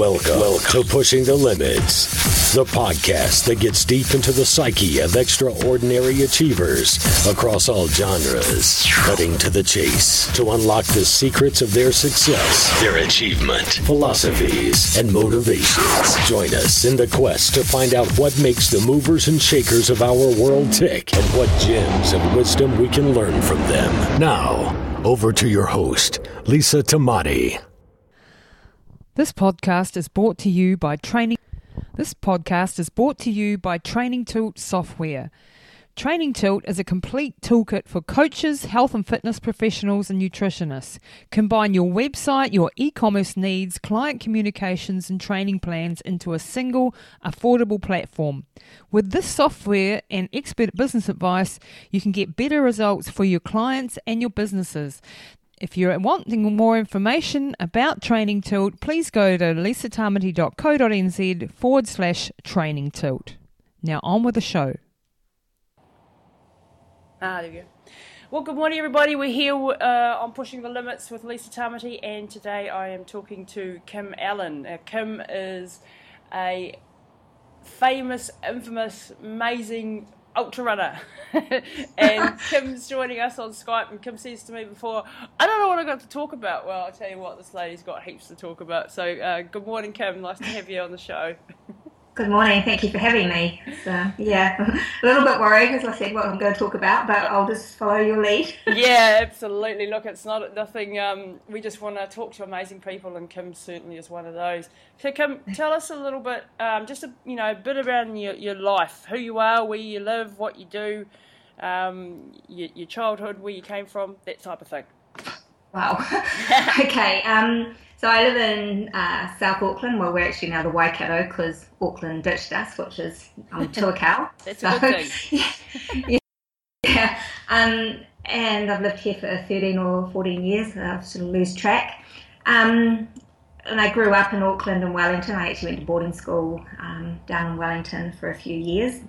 Welcome, welcome to Pushing the Limits, the podcast that gets deep into the psyche of extraordinary achievers across all genres, cutting to the chase to unlock the secrets of their success, their achievement, philosophies, and motivations. Join us in the quest to find out what makes the movers and shakers of our world tick and what gems of wisdom we can learn from them. Now, over to your host, Lisa Tamati. This podcast is brought to you by Training. This podcast is brought to you by Training Tilt software. Training Tilt is a complete toolkit for coaches, health and fitness professionals, and nutritionists. Combine your website, your e commerce needs, client communications, and training plans into a single, affordable platform. With this software and expert business advice, you can get better results for your clients and your businesses. If you're wanting more information about Training Tilt, please go to lisatamati.co.nz forward slash training tilt. Now on with the show. Ah, there we go. Well, good morning, everybody. We're here uh, on Pushing the Limits with Lisa Tamati, and today I am talking to Kim Allen. Uh, Kim is a famous, infamous, amazing ultra runner. and Kim's joining us on Skype, and Kim says to me before, I don't know what I've got to talk about. Well, I'll tell you what, this lady's got heaps to talk about. So, uh, good morning, Kim. Nice to have you on the show. Good morning. Thank you for having me. So, yeah, a little bit worried, as I said, what I'm going to talk about, but I'll just follow your lead. yeah, absolutely. Look, it's not nothing. Um, we just want to talk to amazing people, and Kim certainly is one of those. So, Kim, tell us a little bit, um, just a you know, a bit around your, your life, who you are, where you live, what you do, um, your, your childhood, where you came from, that type of thing. Wow. okay. Um, so I live in uh, South Auckland. Well, we're actually now the Waikato because Auckland ditched us, which is um, Tuakau. That's so, a good thing. yeah. yeah. Um, and I've lived here for 13 or 14 years. I've sort of lose track. Um, and I grew up in Auckland and Wellington. I actually went to boarding school um, down in Wellington for a few years.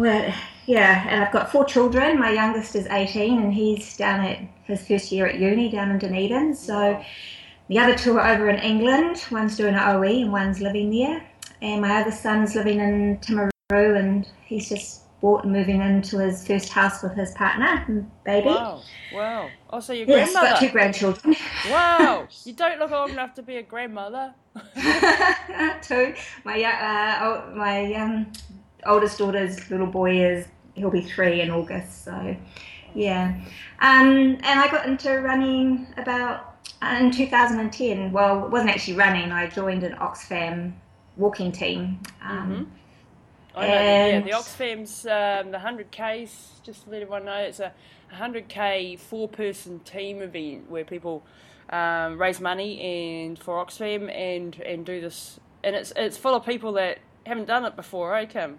Well, yeah, and I've got four children. My youngest is 18 and he's down at his first year at uni down in Dunedin. So the other two are over in England. One's doing an OE and one's living there. And my other son's living in Timaru and he's just bought and moving into his first house with his partner and baby. Wow, wow. Also, your yes, grandmother. got two grandchildren. wow, you don't look old enough to be a grandmother. two. My, uh, oh, my um, oldest daughter's little boy is he'll be three in August. So, yeah. Um, and I got into running about uh, in 2010. Well, it wasn't actually running. I joined an Oxfam walking team. Um, mm-hmm. I know, yeah, the Oxfam's um, the 100Ks, just to let everyone know, it's a 100K four person team event where people um, raise money and for Oxfam and, and do this. And it's, it's full of people that haven't done it before, eh, Kim?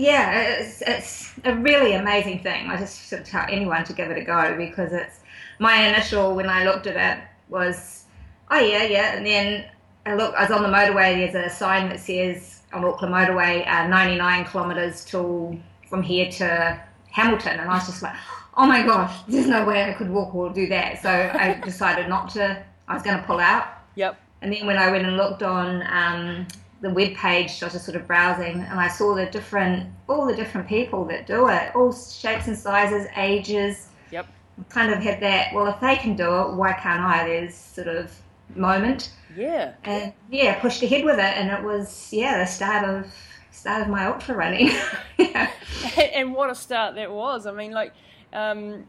Yeah, it's, it's a really amazing thing. I just sort of tell anyone to give it a go because it's my initial when I looked at it was, oh yeah, yeah, and then I look, I was on the motorway. There's a sign that says on Auckland Motorway, uh, 99 kilometres till from here to Hamilton, and I was just like, oh my gosh, there's no way I could walk or do that. So I decided not to. I was going to pull out. Yep. And then when I went and looked on um, the web page, I was just sort of browsing, and I saw the different, all the different people that do it, all shapes and sizes, ages. Yep. Kind of had that. Well, if they can do it, why can't I? There's sort of moment. Yeah. And yeah, pushed ahead with it, and it was yeah the start of start of my ultra running. yeah. And what a start that was! I mean, like. Um,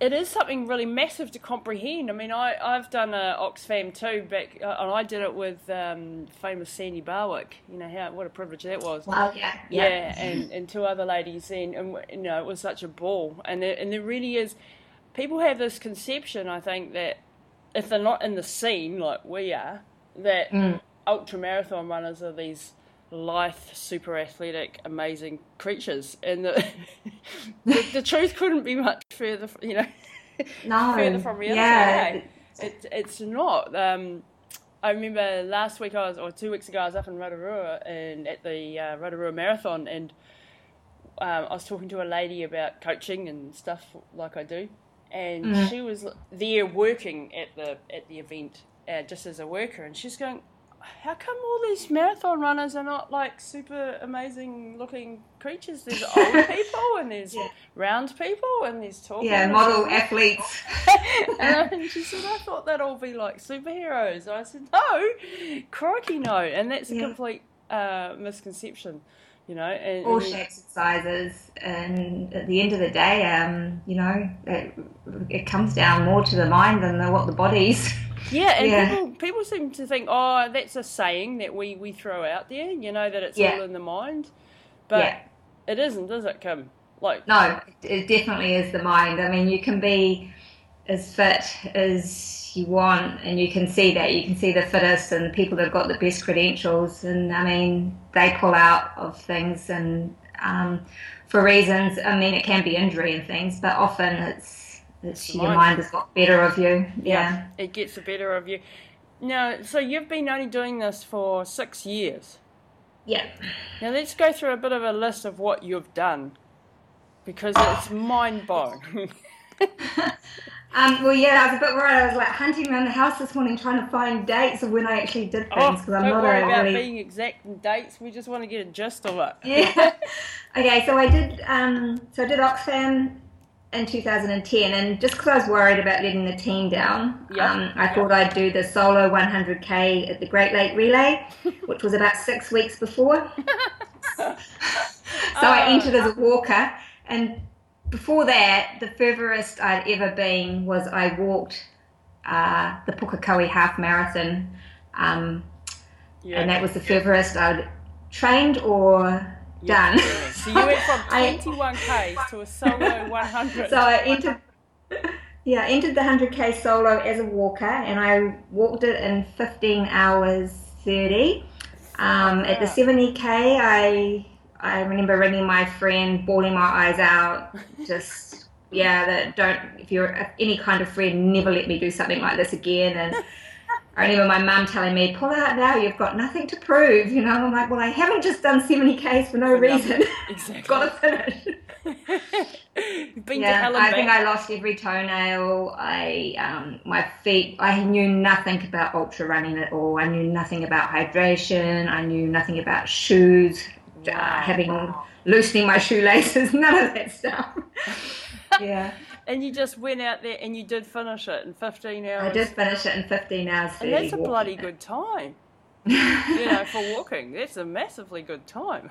it is something really massive to comprehend. I mean, I, I've done a Oxfam too, back, uh, and I did it with um, famous Sandy Barwick. You know how what a privilege that was. Wow, yeah, yeah, yeah and, and two other ladies, and, and you know it was such a ball. And there, and there really is. People have this conception, I think, that if they're not in the scene like we are, that mm. ultra marathon runners are these lithe, super athletic, amazing creatures, and the, the, the truth couldn't be much further, you know, no, further from reality. Yeah, it, it's not. Um, I remember last week I was, or two weeks ago, I was up in Rotorua and at the uh, Rotorua Marathon, and um, I was talking to a lady about coaching and stuff like I do, and mm. she was there working at the at the event, uh, just as a worker, and she's going, how come all these marathon runners are not like super amazing looking creatures? There's old people and there's Yeah. round people and there's tall Yeah, people. model athletes. and, and she said, I thought they'd all be like superheroes. I said, no, crikey, no. And that's a Yeah. complete uh, misconception, you know. And, all shapes and sizes, and at the end of the day, um, you know, it, it comes down more to the mind than the, what the body's. Yeah, and Yeah. people people seem to think, oh, that's a saying that we, we throw out there, you know, that it's Yeah. all in the mind. But yeah, it isn't, is it, Kim? Like, no, it definitely is the mind. I mean, you can be as fit as you want, and you can see that. You can see the fittest and the people that have got the best credentials, and I mean, they pull out of things and um, for reasons. I mean, it can be injury and things, but often it's it's your mind. mind has got better of you. yeah, it gets the better of you. Now, so you've been only doing this for six years. yeah. Now let's go through a bit of a list of what you've done, because it's mind blowing. Um, well, yeah, I was a bit worried. I was like hunting around the house this morning trying to find dates of when I actually did things oh, because don't I'm not worry about really. being exact in dates. We just want to get a gist of it. Yeah. okay, so I did. Um, so I did Oxfam in 2010, and just because I was worried about letting the team down, Yeah. um, I thought I'd do the solo 100k at the Great Lake Relay, which was about six weeks before. so I Oh. entered as a walker, and before that, the furthest I'd ever been was I walked uh, the Pukekohe Half Marathon, um, Yeah. and that was the furthest I'd trained or Yeah. done. So you went from 21k to a solo 100. So I entered. Yeah, I entered the 100k solo as a walker, and I walked it in 15 hours 30. Um, at the 70k, I I remember ringing my friend, bawling my eyes out, just yeah, that don't if you're any kind of friend, never let me do something like this again. And I remember my mum telling me, "Pull out now, you've got nothing to prove," you know. I'm like, "Well, I haven't just done 70ks for no For reason. exactly. Got to finish." Been Yeah, I think. I lost every toenail. I um, my feet. I knew nothing about ultra running at all. I knew nothing about hydration. I knew nothing about shoes. Uh, having loosening my shoelaces. None of that stuff. yeah, And you just went out there and you did finish it in 15 hours. I did finish it in 15 hours. 30 And that's a bloody it. good time. You know, for walking. That's a massively good time.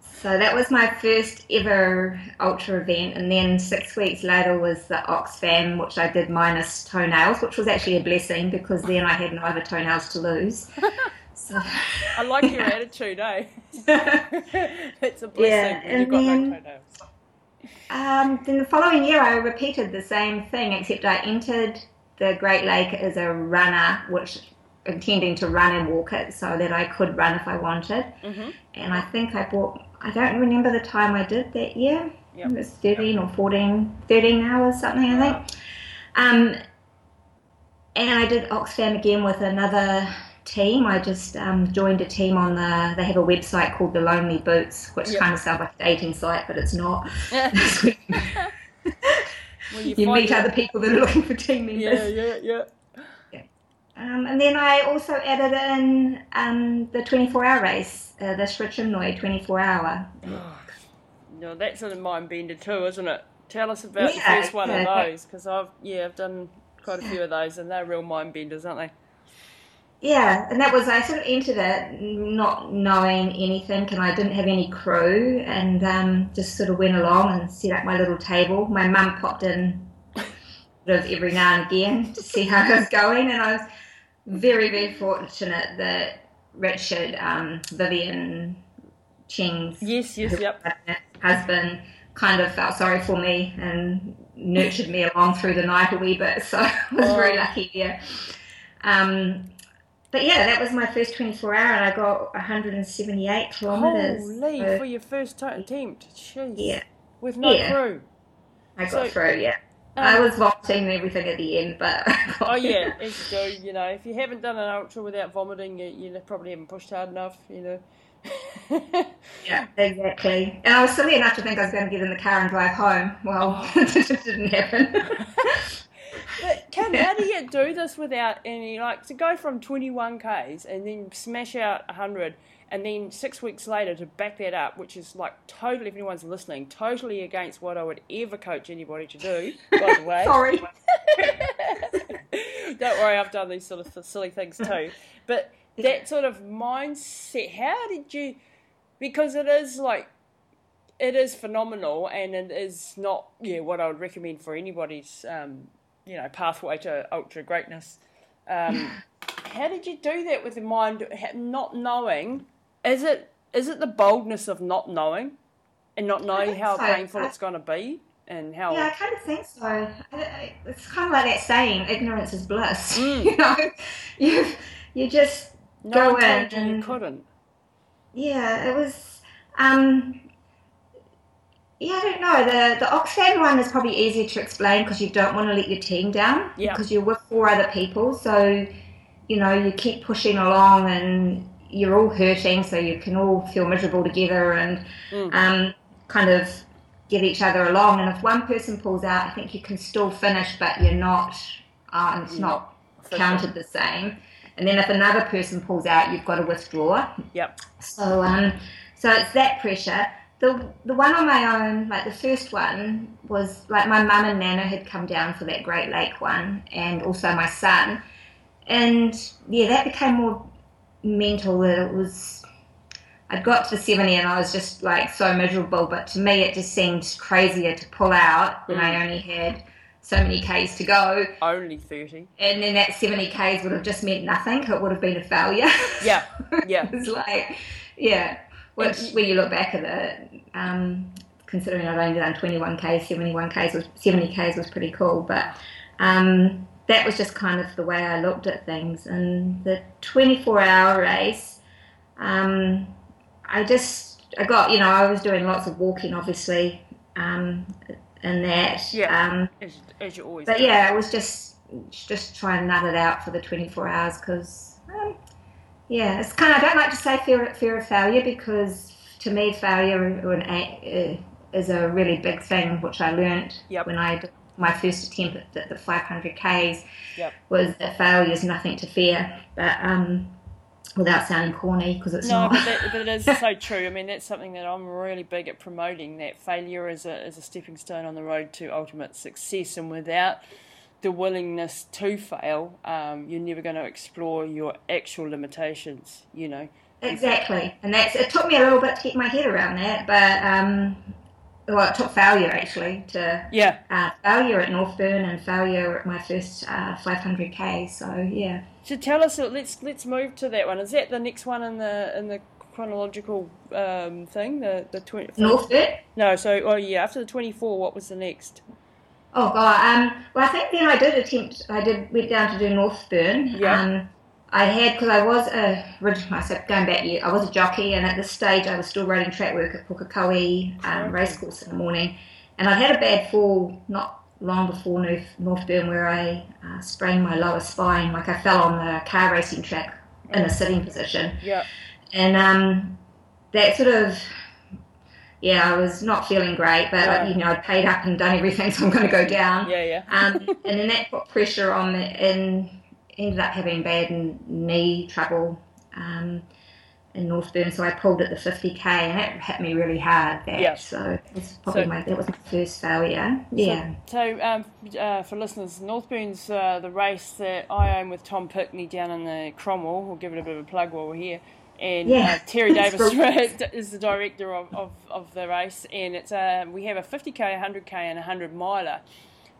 So that was my first ever ultra event, and then six weeks later was the Oxfam, which I did minus toenails, which was actually a blessing because then I had no other toenails to lose. So, I like your attitude, eh? it's a blessing when and you've got then- no toenails. um, then the following year, I repeated the same thing, except I entered the Great Lake as a runner, which intending to run and walk it so that I could run if I wanted. hmm And I think I bought, I don't remember the time I did that year. Yep. It was 13 or 14, 13 hours, something, I think. Um, and I did Oxfam again with another team. I just um, joined a team on the, they have a website called The Lonely Boots, which Yep. kind of sounds like a dating site, but it's not. Well, you you meet it- other people that are looking for team members. Yeah, yeah, yeah. Um, and then I also added in um, the 24 hour race, uh, the Sri Chinmoy 24 hour. No, that's a mind bender too, isn't it? Tell us about the Yeah, first one of those, because I've yeah, I've done quite a few of those, and they're real mind benders, aren't they? Yeah, and that was I sort of entered it not knowing anything, and I didn't have any crew, and um, just sort of went along and set up my little table. My mum popped in sort of every now and again to see how I was going, and I was very very fortunate that Richard, um, Vivian Cheng's Yes, yes, yep. husband kind of felt sorry for me and nurtured me along through the night a wee bit. So I was very Oh. lucky there. Um, but yeah, that was my first 24 hour, and I got 178 kilometres. Holy, So, for your first t- attempt, jeez. yeah, With no Yeah. crew. I got So, through. Yeah, Um, I was vomiting and everything at the end, but Oh yeah, as you do. You know, if you haven't done an ultra without vomiting, you, you probably haven't pushed hard enough. You know. yeah, exactly. And I was silly enough to think I was going to get in the car and drive home. Well, Oh. it just didn't happen. But Kim, how do you do this without any like to go from twenty one k's and then smash out hundred, and then six weeks later to back that up, which is like totally, if anyone's listening, totally against what I would ever coach anybody to do. By the way, Sorry. don't worry, I've done these sort of silly things too. But that sort of mindset, how did you? Because it is like it is phenomenal, and it is not yeah what I would recommend for anybody's um, you know pathway to ultra greatness. Um, how did you do that with the mind not knowing? Is it is it the boldness of not knowing and not knowing how so. painful I- it's going to be and how Yeah, I kind of think so. I- I- It's kind of like that saying, "Ignorance is bliss." Mm. you know, you you just no go in you you couldn't. yeah, it was. Um, yeah, I don't know. The the Oxfam one is probably easier to explain because you don't want to let your team down Yeah. because you're with four other people. So, you know, you keep pushing along and you're all hurting, so you can all feel miserable together and Mm. um, kind of get each other along. And if one person pulls out, I think you can still finish, but you're not. Uh, and it's You're not official. counted the same. And then if another person pulls out, you've got to withdraw. Yep. So um, so it's that pressure. The the one on my own, like the first one, was like my mum and nana had come down for that Great Lake one, and also my son, and yeah, that became more mental. That it was. I'd got to the seventy and I was just like so miserable. But to me, it just seemed crazier to pull out when I mm. only had so many k's to go, Only thirty. and then that seventy k's would have just meant nothing. It would have been a failure. Yeah. Yeah. it was like, yeah. Which, when you look back at it, um, considering I've only done 21k, 71k was 70k was pretty cool. But um, that was just kind of the way I looked at things. And the 24-hour race, um, I just I got you know I was doing lots of walking, obviously, um, and that. Yeah. Um, As, as you always but do. yeah, it was just just try and nut it out for the 24 hours because yeah, it's kind of I don't like to say fear fear of failure because to me failure or an a- uh, is a really big thing which I learnt Yep. when I did my first attempt at the, the 500 k's Yep. was that failure is nothing to fear, but um, without sounding corny because it's No, not. but, that, but it is so true. I mean, that's something that I'm really big at promoting. That failure is a is a stepping stone on the road to ultimate success, and without the willingness to fail, um, you're never going to explore your actual limitations. You know. Exactly, and that's it. Took me a little bit to get my head around that, but um, well, it took failure actually to Yeah. uh, failure at Northburn and failure at my first uh, 500k. So yeah, So tell us. Let's let's move to that one. Is that the next one in the in the chronological um, thing? The the twenty. Northburn. No. So oh yeah. After the twenty four, what was the next? Oh god. Um, well, I think then I did attempt. I did went down to do Northburn. Yeah. Um, I had because I was a originally going back. I was a jockey, and at this stage I was still riding track work at Pukekohe um, Okay. Racecourse in the morning, and I had a bad fall not long before North, Northburn where I uh, sprained my lower spine. Like I fell on the car racing track in a sitting position, Yeah. and um, that sort of yeah, I was not feeling great, but you know I'd paid up and done everything, so I'm going to go down. Yeah. Yeah. Um, and then that put pressure on me and ended up having bad knee trouble um, in Northburn. So I pulled at the 50k, and that hit me really hard. That Yeah. so it was probably So- my that was my first failure. Yeah. So, um, uh, for listeners, Northburn's uh, the race that I own with Tom Pickney down in the Cromwell. We'll give it a bit of a plug while we're here. And Yeah. uh, Terry Davis is the director of, of, of the race. And it's uh, we have a 50k, 100k, and a 100 miler.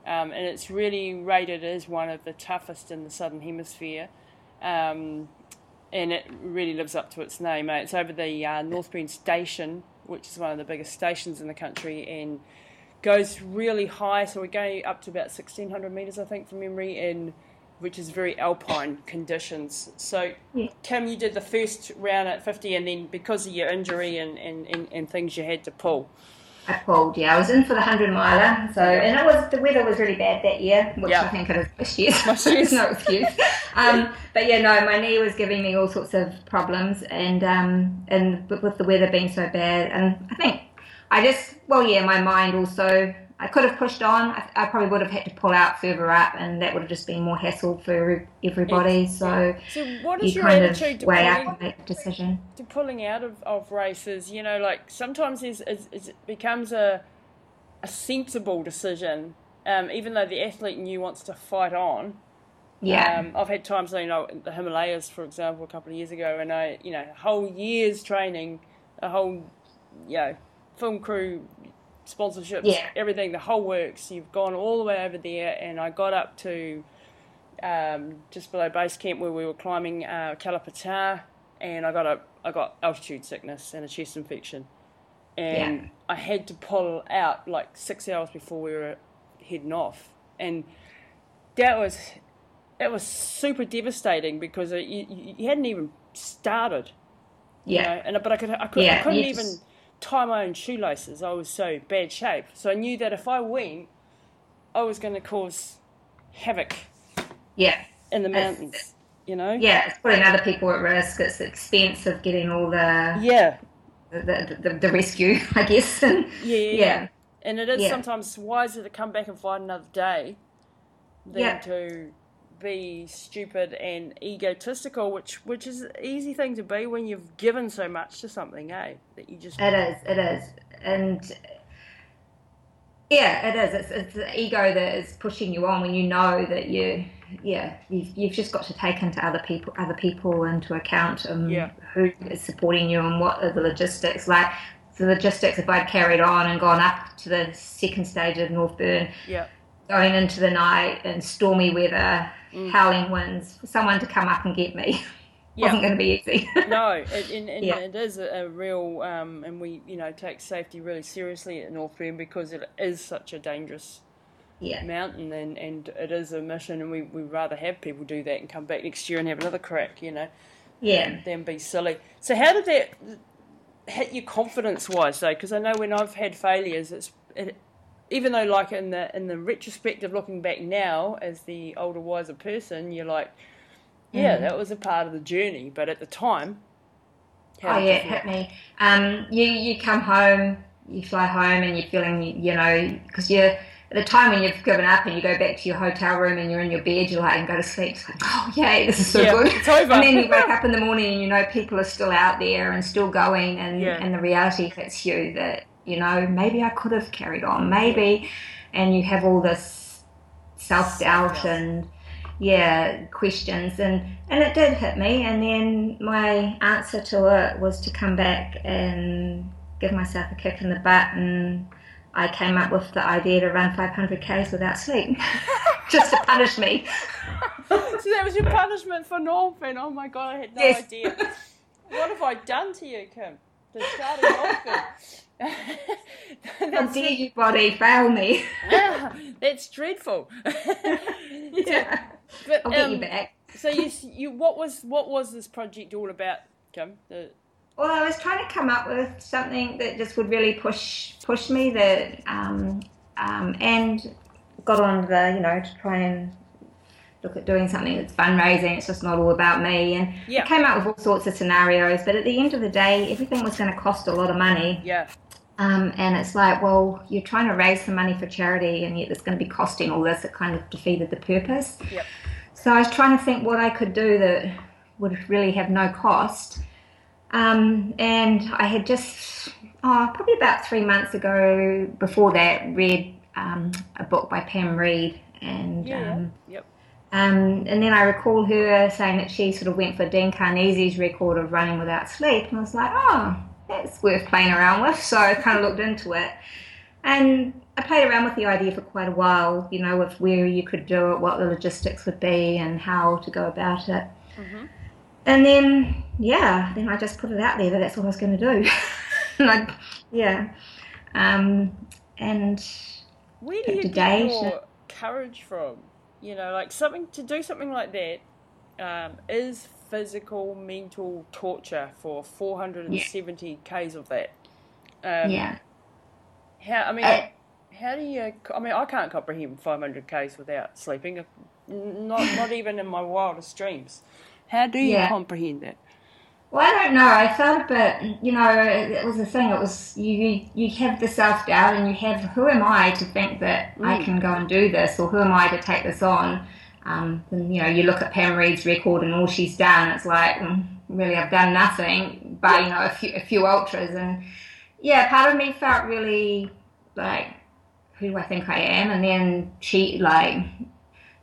Um, and it's really rated as one of the toughest in the Southern Hemisphere. Um, and it really lives up to its name. It's over the uh, Northburn Station, which is one of the biggest stations in the country, and goes really high. So we're going up to about 1600 meters, I think, from memory, and which is very alpine conditions. So, Yeah. Kim, you did the first round at 50, and then because of your injury and, and, and, and things, you had to pull. I pulled. Yeah, I was in for the 100 miler. So and it was the weather was really bad that year, which Yeah. I think it is this year. There's no excuse. Um, but yeah, no, my knee was giving me all sorts of problems, and um, and with the weather being so bad, and I think I just well, yeah, my mind also I could have pushed on. I, I, probably would have had to pull out further up, and that would have just been more hassle for everybody. So, so what is you your kind attitude of to weigh pulling, up make decision. to pulling out of, of races? You know, like sometimes it becomes a a sensible decision, um, even though the athlete you wants to fight on. Yeah. Um, I've had times, you know, in the Himalayas, for example, a couple of years ago, and I, you know, a whole year's training, a whole, you know, film crew, sponsorships, Yeah. everything, the whole works. You've gone all the way over there, and I got up to um, just below base camp where we were climbing uh, Kala Patthar, and I got a, I got altitude sickness and a chest infection, and Yeah. I had to pull out like six hours before we were heading off, and that was that was super devastating because it, you, you you hadn't even started, you yeah. know, and but I could I, could, I Yeah, couldn't yes. even tie my own shoelaces. I was so bad shape, so I knew that if I went, I was going to cause havoc Yeah. in the It's- mountains. You know? Yeah, it's putting other people at risk. It's the expense of getting all the Yeah. the, the, the rescue, I guess. And Yeah, yeah, yeah. And it is Yeah. sometimes wiser to come back and fight another day than Yeah. to be stupid and egotistical, which which is an easy thing to be when you've given so much to something, eh? That you just it is. It is. And yeah, it is. It's, it's the ego that is pushing you on when you know that you, yeah, you've, you've just got to take into other people, other people into account, um, Yeah. who is supporting you and what are the logistics. Like the logistics, if I'd carried on and gone up to the second stage of Northburn, yeah, going into the night and stormy weather, Mm. howling winds, someone to come up and get me Yeah. wasn't going to be easy. no, it, and, and Yeah. it is a, a real, um, and we you know take safety really seriously at Northburn because it is such a dangerous yeah, mountain and, and it is a mission, and we we'd rather have people do that and come back next year and have another crack, you know. yeah. than be silly. So how did that hit you confidence wise though? Because I know when I've had failures, it's it, even though like in the in the retrospect of looking back now as the older wiser person, you're like, yeah, Mm. that was a part of the journey. But at the time, Oh yeah, it hit me. Um, you you come home, you fly home, and you're feeling you know because you're at the time when you've given up and you go back to your hotel room and you're in your bed, you're like and go to sleep. It's like oh yay, this is so Yeah, good. it's over. And then you wake up in the morning and you know people are still out there and still going, and Yeah. and the reality hits you that you know maybe I could have carried on, maybe, and you have all this self doubt and yeah questions and and it did hit me and then my answer to it was to come back and give myself a kick in the butt and I came up with the idea to run 500 k's without sleep just to punish me so that was your punishment for Northburn. Oh my god, I had no Yes. idea. What have I done to you, Kim? To start Northburn. how dare you body fail me. Ah, that's dreadful. yeah. But, I'll get um, you back. So you, you, what was what was this project all about, Kim? The, Well, I was trying to come up with something that just would really push push me that um, um, and got on the you know to try and look at doing something that's fundraising. It's just not all about me, and Yeah. Came up with all sorts of scenarios. But at the end of the day, everything was going to cost a lot of money, yeah, um, and it's like, well, you're trying to raise some money for charity, and yet it's going to be costing all this. It kind of defeated the purpose. Yep. So I was trying to think what I could do that would really have no cost. Um, and I had just, oh, probably about three months ago, before that, read um, a book by Pam Reed. And yeah, yeah. um, Yep. Um, and then I recall her saying that she sort of went for Dean Karnazes's record of running without sleep, and I was like, oh, that's worth playing around with. So I kind of looked into it, and I played around with the idea for quite a while, you know, with where you could do it, what the logistics would be, and how to go about it. Mhm. And then, yeah, then I just put it out there that that's what I was going to do. I, yeah, um, and Where do you get your courage from? You know, like something to do something like that um, is physical, mental torture for 470 k's of that. Um, yeah. How I mean, Uh, how do you? I mean, I can't comprehend 500 k's without sleeping. Not not even in my wildest dreams. How do you Yeah. comprehend that? Well, I don't know. I felt a bit, you know, it, was a thing. It was you. You have the self doubt, and you have who am I to think that I Mm. can go and do this, or who am I to take this on? Um, and you know, you look at Pam Reed's record and all she's done. It's like, mm, really, I've done nothing, but you know, a few, a few ultras, and yeah, part of me felt really like, who do I think I am? And then she like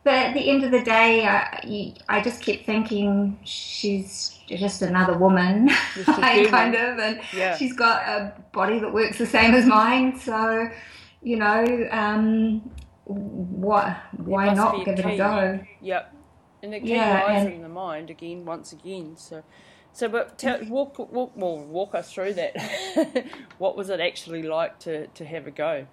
but at the end of the day, I, I just kept thinking she's just another woman, Just a like, human. kind of, and Yeah. she's got a body that works the same as mine. So, you know, um, what? Why not give it a go? Yep. And key Yeah, lies and- in the mind again, once again. So, so but tell, walk, walk, well, walk us through that. what was it actually like to, to have a go?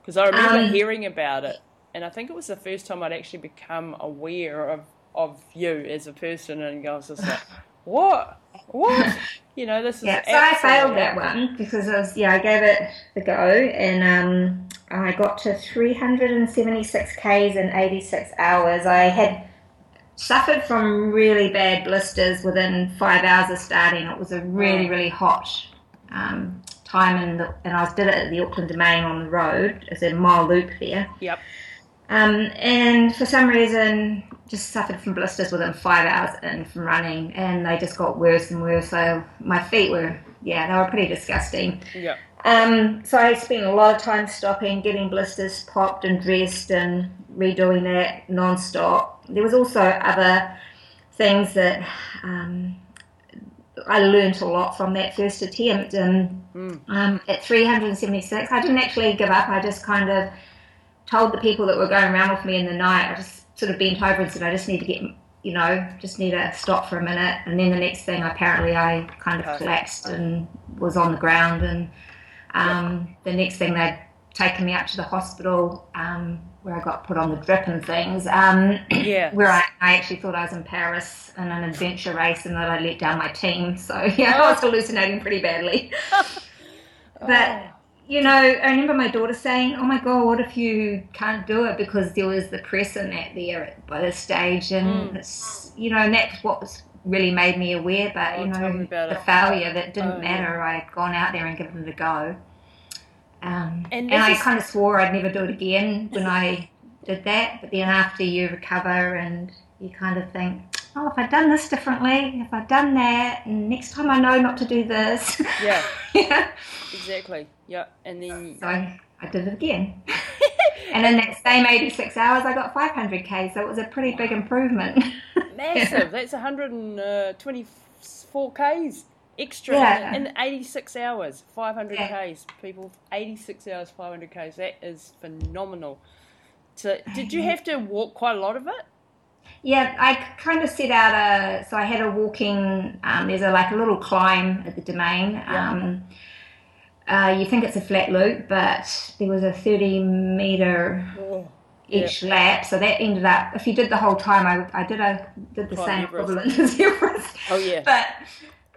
Because I remember Um, hearing about it, and I think it was the first time I'd actually become aware of, of you as a person, and I was just like, what? What? You know, this is Yeah, so I failed that one because I was yeah I gave it the go and um, I got to 376 k's in 86 hours. I had suffered from really bad blisters within five hours of starting. It was a really really hot um, time and the, and I was did it at the Auckland Domain on the road. It's a mile loop there. Yep. Um, and for some reason, just suffered from blisters within five hours in from running, and they just got worse and worse. So my feet were, yeah, they were pretty disgusting. Yep. Um, so I spent a lot of time stopping, getting blisters popped and dressed, and redoing that non-stop. There was also other things that um, I learned a lot from that first attempt. And Mm. um, at 376, I didn't actually give up. I just kind of told the people that were going around with me in the night, I just sort of bent over and said, I just need to get, you know, just need to stop for a minute. And then the next thing, apparently, I kind of collapsed and was on the ground. And um, the next thing, they'd taken me up to the hospital um, where I got put on the drip and things. Um, Yeah. where I, I actually thought I was in Paris in an adventure race and that I let down my team. So, yeah, I was hallucinating pretty badly. But you know, I remember my daughter saying, "Oh my god, what if you can't do it?" Because there was the press in that there by this stage, and Mm. it's you know, and that's what was really made me aware. But Oh, you know, the failure that didn't Oh, yeah. matter. I had gone out there and given it a go, um, And and, I is- kind of swore I'd never do it again when I did that. But then after you recover and you kind of think. Oh, if I'd done this differently, if I'd done that, and next time I know not to do this. Yeah. yeah. Exactly. Yeah. And then So I, did it again. and in that same 86 hours, I got 500k, so it was a pretty big improvement. massive. That's 124 k's extra Yeah. in, in 86 hours. 500 Yeah. k's. People, 86 hours, 500 k's. That is phenomenal. So, did you have to walk quite a lot of it? yeah, I kind of set out a. So I had a walking. Um, there's a like a little climb at the domain. Yeah. Uh, you think it's a flat loop, but there was a 30 meter Oh, each lap. So that ended up. If you did the whole time, I, I did a did the same equivalent as Everest. Oh yeah. But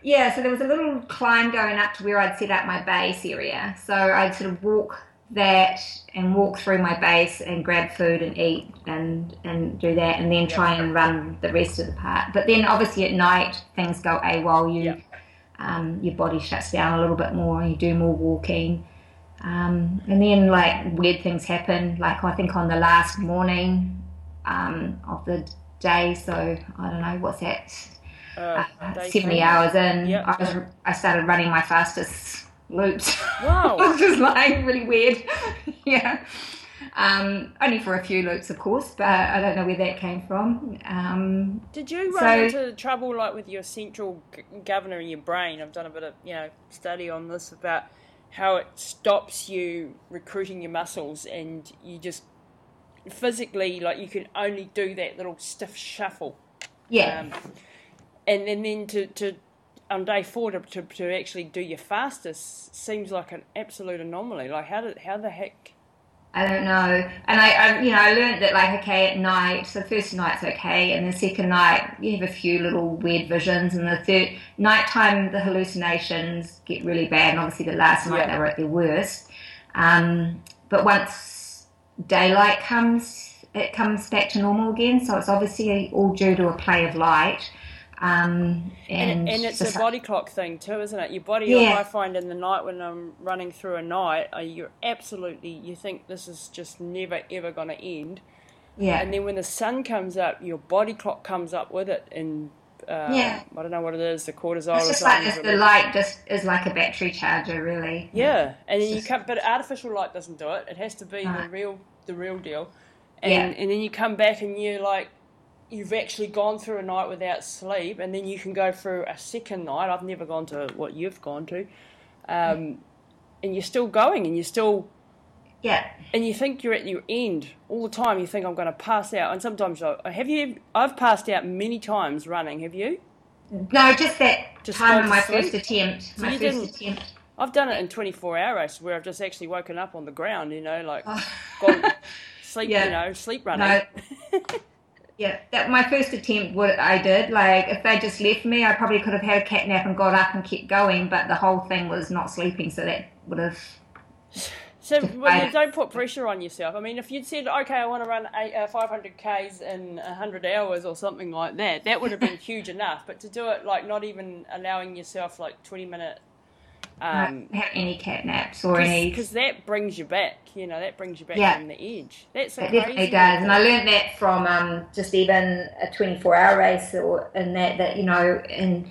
yeah, so there was a little climb going up to where I'd set up my base area. So I'd sort of walk that and walk through my base and grab food and eat and and do that and then try and run the rest of the part. But then obviously at night things go AWOL. You Yeah. Um, your body shuts down a little bit more. And you do more walking. Um, and then like weird things happen. Like I think on the last morning um, of the day. So I don't know what's that Uh, uh, 70 three. hours in, Yeah. I was I started running my fastest loops. Wow. was just like really weird. yeah. Um, only for a few loops, of course, but I don't know where that came from. Um, Did you So- run into trouble like with your central g- governor in your brain? I've done a bit of you know study on this about how it stops you recruiting your muscles, and you just physically like you can only do that little stiff shuffle. yeah. Um, and then, then to, to on day four to, to, to actually do your fastest seems like an absolute anomaly. Like how did how the heck? I don't know. And I, I, you know, I learned that like, okay, at night, so first night's okay, and the second night you have a few little weird visions, and the third nighttime the hallucinations get really bad, and obviously the last night Yeah. they were at their worst. Um, but once daylight comes, it comes back to normal again. So it's obviously all due to a play of light. Um, And, and and it's just- a body clock thing too, isn't it? Your body, Yeah. I find in the night when I'm running through a night, uh, you're absolutely, you think this is just never ever going to end. yeah, And then when the sun comes up, your body clock comes up with it. And uh, Yeah. I don't know what it is, the cortisol it's or just like if the light just is like a battery charger, really. Yeah, and then you come, but artificial light doesn't do it. It has to be the real, the real deal. And Yeah. and then you come back and you're like, you've actually gone through a night without sleep, and then you can go through a second night. I've never gone to what you've gone to, um, and you're still going, and you're still, Yeah, and you think you're at your end all the time. You think I'm going to pass out, and sometimes I, have you? I've passed out many times running. Have you? no, just that Just time my sleep? first attempt. So my you 1st didn't- attempt. I've done it in 24 hour races where I've just actually woken up on the ground. You know, like Oh. gone sleep. Yeah. You know, sleep running. No. Yeah, that my first attempt, what I did, like if they just left me, I probably could have had a cat nap and got up and kept going. But the whole thing was not sleeping, so that would have. So well, you don't put pressure on yourself. I mean, if you'd said, "Okay, I want to run eight, uh, 500 k's in 100 hours" or something like that, that would have been huge enough. But to do it like not even allowing yourself like 20 minute, um, don't any cat naps or any. because that brings you back. You know, that brings you back Yeah. from the edge. That's It crazy. definitely does, and I learned that from um, just even a 24-hour race, or in that that you know, and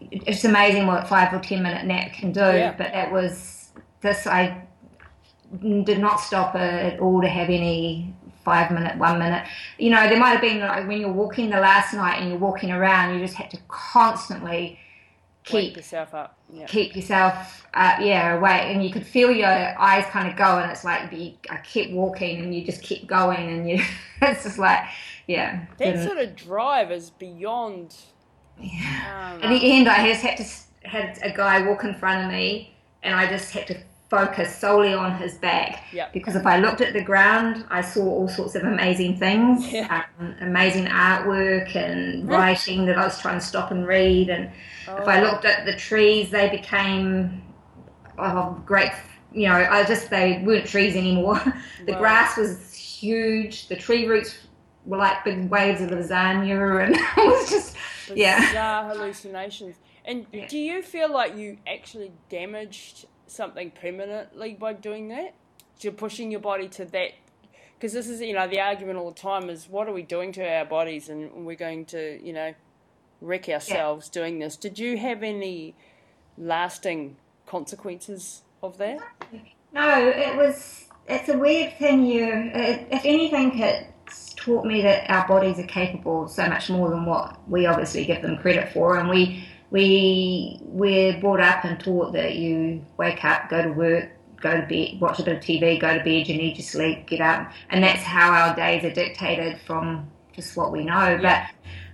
it's amazing what five or ten minute nap can do. Yeah. But that was this. I did not stop at all to have any five minute, one minute. You know, there might have been like when you're walking the last night and you're walking around, you just had to constantly Wake keep yourself up. Yeah. keep yourself uh, yeah awake and you could feel your eyes kind of go and it's like you, I kept walking and you just keep going and you it's just like yeah That didn't- sort of drive is beyond. yeah. Um, at the end I just had to had a guy walk in front of me and I just had to focus solely on his back Yep. because if I looked at the ground I saw all sorts of amazing things Yeah. um, amazing artwork and writing that I was trying to stop and read and if I Oh. looked at the trees, they became oh, great. You know, I just they weren't trees anymore. the Wow. grass was huge. The tree roots were like big waves of lasagna, and it was just yeah. bizarre hallucinations. And Yeah. do you feel like you actually damaged something permanently by doing that? You're pushing your body to that. Because this is, you know, the argument all the time is what are we doing to our bodies and we're going to, you know, wreck ourselves doing this. Did you have any lasting consequences of that? No, it was. It's a weird thing. You, it, if anything, it's taught me that our bodies are capable so much more than what we obviously give them credit for, and we we we're brought up and taught that you wake up, go to work, go to bed, watch a bit of TV, go to bed, you need your sleep, get up, and that's how our days are dictated from just what we know. But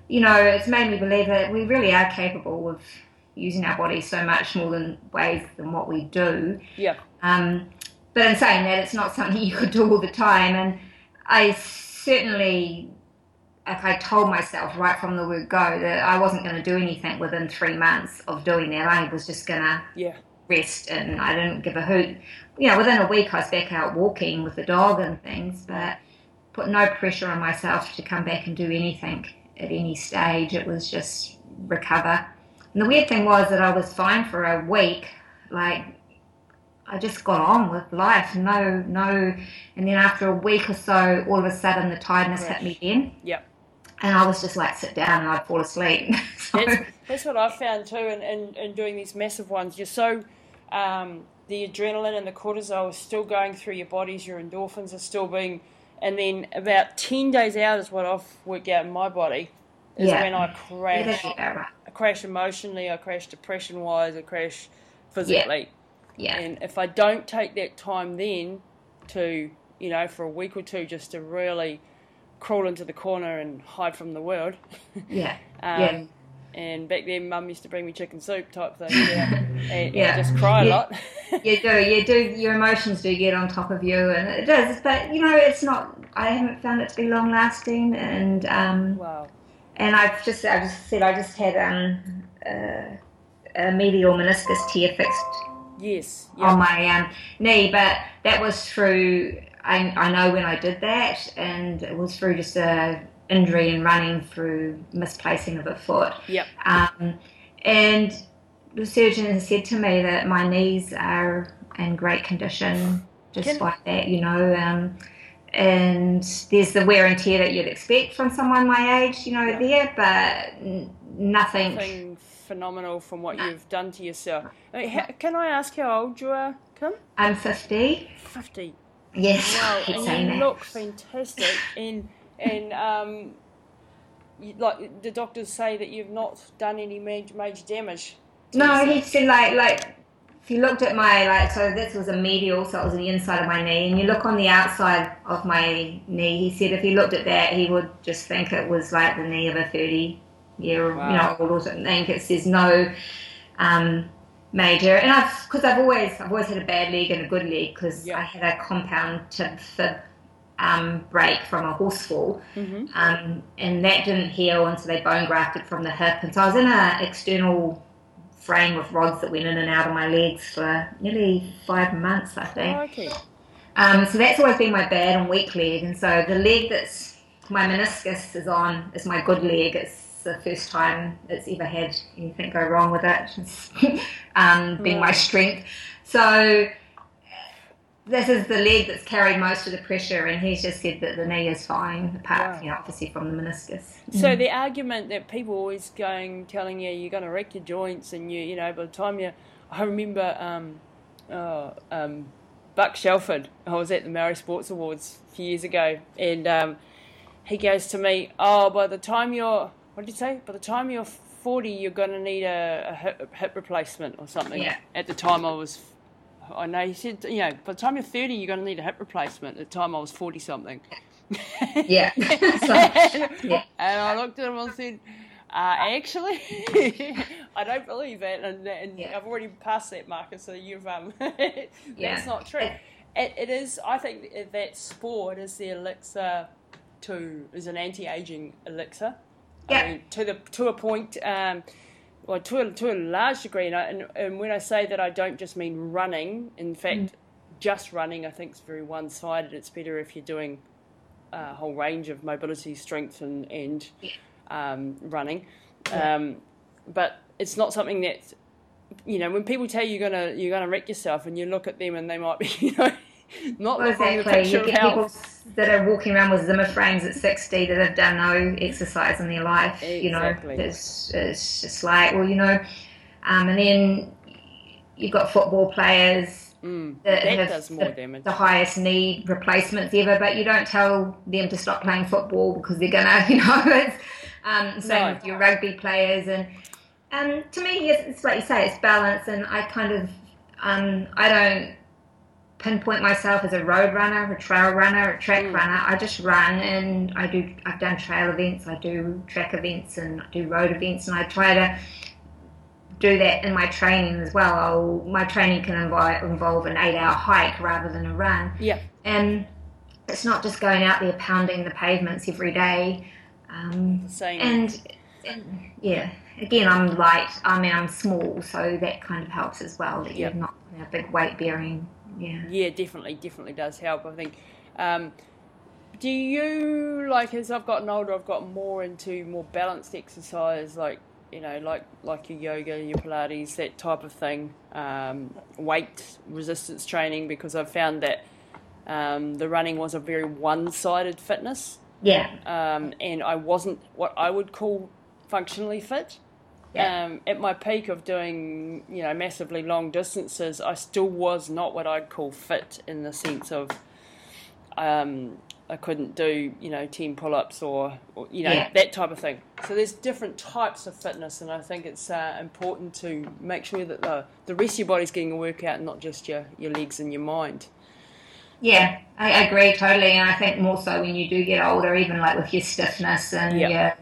you know, it's made me believe that we really are capable of using our bodies so much more than ways than what we do. Yeah. Um, but in saying that, it's not something you could do all the time. And I certainly, like I told myself right from the word go that I wasn't going to do anything within three months of doing that. I was just going to Yeah. rest and I didn't give a hoot. You know, within a week I was back out walking with the dog and things, but put no pressure on myself to come back and do anything at any stage. It was just recover. And the weird thing was that I was fine for a week. Like I just got on with life. No, no. And then after a week or so, all of a sudden the tiredness hit me then. Yep. And I was just like, sit down and I'd fall asleep. so, That's, that's what I've found too, in, in, in doing these massive ones. You're so, um, the adrenaline and the cortisol is still going through your bodies, your endorphins are still being, and then about 10 days out is what I've worked out in my body, is Yeah. when I crash. yeah, right. I crash emotionally, I crash depression wise, I crash physically. yeah. And if I don't take that time then to, you know, for a week or two just to really crawl into the corner and hide from the world. yeah. Um, Yeah. And back then, Mum used to bring me chicken soup type thing. Yeah. And, and just cry a Yeah. lot. you do, you do. Your emotions do get on top of you, and it does. But you know, it's not. I haven't found it to be long lasting, and um, wow. and I've just, I just said, I just had um, uh, a medial meniscus tear fixed Yes. on my um, knee, but that was through. I, I know when I did that, and it was through just a injury and running through misplacing of a foot. Yep. Um, and the surgeon has said to me that my knees are in great condition despite Can... that, you know. Um, and there's the wear and tear that you'd expect from someone my age, you know, yeah. there, but nothing. Nothing phenomenal from what you've done to yourself. I mean, how, can I ask how old you are, Kim? I'm 50. 50. Yes. And you look fantastic. and and um, you, like the doctors say that you've not done any major, major damage. No, he said like like if you looked at my like so this was a medial, so it was the inside of my knee, and you look on the outside of my knee. He said if he looked at that, he would just think it was like the knee of a thirty year wow. you know old or something. Because there's no um, major, and I've because I've always I've always had a bad leg and a good leg because I had a compound tib fib um, break from a horse fall, mm-hmm. um, and that didn't heal until they bone grafted from the hip, and so I was in an external frame with rods that went in and out of my legs for nearly five months, I think. Oh, okay. Um, so that's always been my bad and weak leg, and so the leg that's my meniscus is on is my good leg. It's the first time it's ever had anything go wrong with it, um, being my strength. So this is the leg that's carried most of the pressure, and he's just said that the knee is fine, apart, wow. you know, obviously from the meniscus. So mm. the argument that people always going telling you you're going to wreck your joints, and you, you know, by the time you, I remember, um, oh, um, Buck Shelford. I was at the Maori Sports Awards a few years ago, and um, he goes to me, "Oh, by the time you're what did you say? By the time you're 40, you're going to need a, a hip, hip, replacement or something. Yeah. At the time, I was, I know he said, you know, by the time you're 30, you're going to need a hip replacement. At the time, I was 40 something. yeah. so, yeah. And I looked at him and said, uh, actually, I don't believe that, and, and yeah. I've already passed that marker, so you've um, that's yeah. not true. It, it, it is. I think that sport is the elixir to is an anti-aging elixir. Yeah. I mean, to the to a point, um, well, to a, to a large degree, and, I, and, and, when I say that, I don't just mean running. In fact, mm. just running, I think, is very one-sided. It's better if you're doing a whole range of mobility, strength, and and um, running. Um, but it's not something that you know when people tell you you're gonna you're gonna wreck yourself, and you look at them and they might be you know not exactly. You get people that are walking around with Zimmer frames at 60 that have done no exercise in their life. Exactly. You know, it's, it's just like, well, you know, um, and then you've got football players mm, that, that, have the, the, highest need replacements ever, but you don't tell them to stop playing football because they're gonna, you know, it's um, same no. with your rugby players and. Um, to me, it's, it's like you say, it's balance, and I kind of, um, I don't pinpoint myself as a road runner, a trail runner, a track mm. runner. I just run and I do. I've done trail events, I do track events, and I do road events, and I try to do that in my training as well. I'll, my training can involve, involve an eight-hour hike rather than a run. Yeah, and it's not just going out there pounding the pavements every day. Um, Same. And, and, yeah, again, I'm light. I mean, I'm small, so that kind of helps as well. That yep. you're not a big weight bearing yeah. Yeah definitely definitely does help i think. Um, do you like as i've gotten older i've got more into more balanced exercise like you know like like your yoga your pilates that type of thing um, weight resistance training because i've found that um, the running was a very one-sided fitness. Yeah. Um, and i wasn't what i would call functionally fit yeah. Um, at my peak of doing, you know, massively long distances, I still was not what I'd call fit in the sense of um, I couldn't do, you know, 10 pull ups or, or, you know, yeah. that type of thing. So there's different types of fitness, and I think it's uh, important to make sure that the, the rest of your body's getting a workout, not just your, your legs and your mind. Yeah, I agree totally, and I think more so when you do get older, even like with your stiffness and yep. your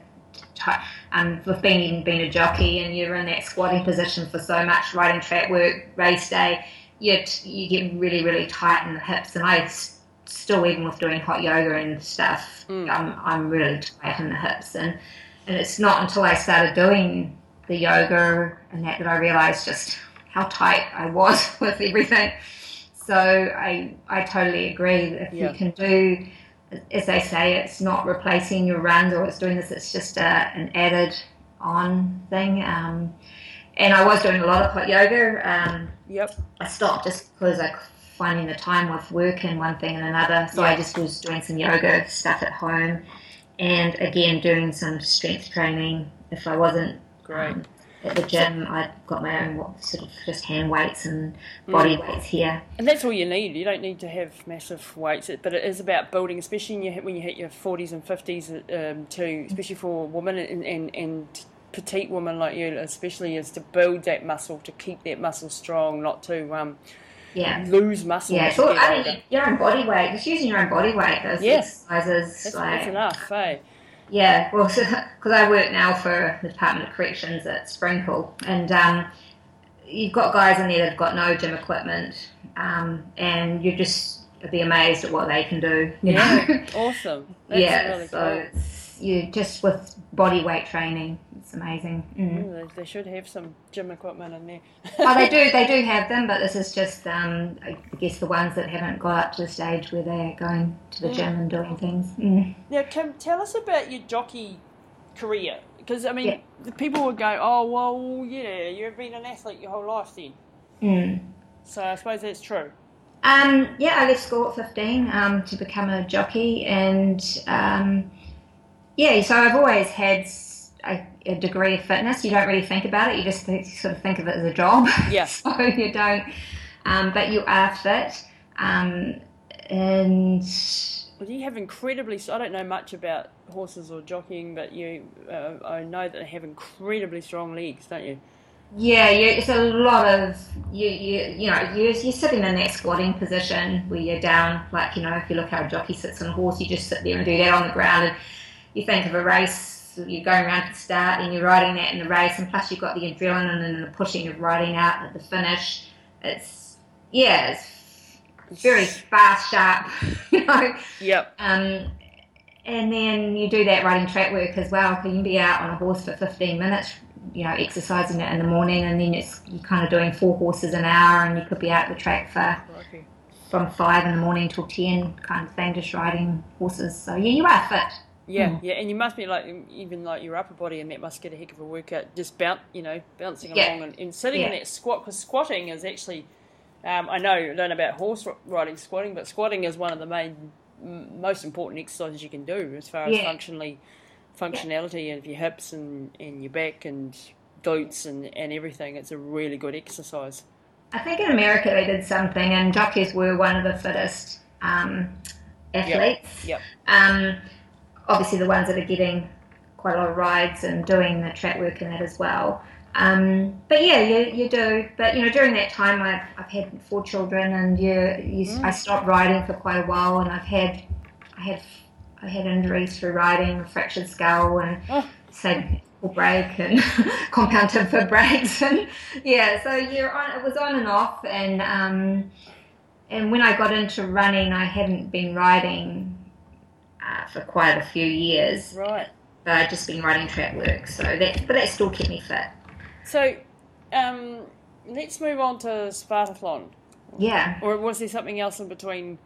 and with being being a jockey and you're in that squatting position for so much riding track work race day you you get really really tight in the hips and I still even with doing hot yoga and stuff mm. I'm, I'm really tight in the hips and and it's not until I started doing the yoga and that that I realized just how tight I was with everything so I I totally agree if yeah. you can do as they say, it's not replacing your runs or it's doing this. It's just a, an added on thing. Um, and I was doing a lot of hot yoga. Um, Yep. I stopped just because I finding the time with work and one thing and another. So I just was doing some yoga stuff at home, and again doing some strength training. If I wasn't Great. um, at the gym, I've got my own sort of just hand weights and body Mm. weights here. And that's all you need. You don't need to have massive weights, but it is about building, especially when you hit, when you hit your 40s and 50s, um, to especially for women and, and, and petite women like you, especially, is to build that muscle, to keep that muscle strong, not to um, Yeah. lose muscle. Yeah, so I mean, your own body weight, just using your own body weight, those exercises, That's, like that's enough, eh? Yeah, well, because I work now for the Department of Corrections at Springhill, and um, you've got guys in there that've got no gym equipment, um, and you just be amazed at what they can do. You Yeah, know? awesome. That's yeah. really so cool. It's, you just with body weight training, it's amazing. Mm. Mm, they, they should have some gym equipment in there. oh, they do, they do have them, but this is just, um, I guess, the ones that haven't got up to the stage where they're going to the Mm. gym and doing things. Mm. Now, Kim, tell us about your jockey career. Because, I mean, Yeah. the people would go, oh, well, yeah, you've been an athlete your whole life then. Mm. So I suppose that's true. Um, yeah, I left school at 15 um, to become a jockey, and um, yeah, so I've always had a degree of fitness. You don't really think about it; you just think, sort of think of it as a job. Yeah. so you don't, um, but you are fit, um, and Well, you have incredibly, I don't know much about horses or jockeying, but you, uh, I know that they have incredibly strong legs, don't you? Yeah, you, it's a lot of you. You, you know, you're, you're sitting in that squatting position where you're down. Like you know, if you look how a jockey sits on a horse, you just sit there and do that on the ground. And you think of a race, you're going around to the start, and you're riding that in the race, and plus you've got the adrenaline and the pushing of riding out at the finish. It's yeah, it's very fast, sharp. You know, Yep. um, and then you do that riding track work as well. You can be out on a horse for 15 minutes, you know, exercising it in the morning, and then it's you're kind of doing four horses an hour, and you could be out the track for from five in the morning till 10, kind of thing, just riding horses. So yeah, you are fit. Yeah, Mm. yeah, and you must be like even like your upper body, and that must get a heck of a workout. Just bounce, you know, bouncing Yeah. along and, and sitting in that squat. Because squatting is actually, um, I know know about horse riding squatting, but squatting is one of the main, m- most important exercises you can do as far as Yeah. functionally, functionality of your hips and, and your back and glutes and, and everything. It's a really good exercise. I think in America they did something, and jockeys were one of the fittest um, athletes. Yep. Um, obviously, the ones that are getting quite a lot of rides and doing the track work and that as well. Um, but yeah, you, you do. But you know, during that time, I've, I've had four children, and you, you I stopped riding for quite a while, and I've had I had I had injuries through riding, a fractured skull, and Oh. say break and compound fib breaks, and yeah. So you're on. It was on and off, and um, and when I got into running, I hadn't been riding uh, for quite a few years. Right. But I'd just been riding track work, so that but that still kept me fit. So, um, let's move on to Spartathlon. Yeah. Or was there something else in between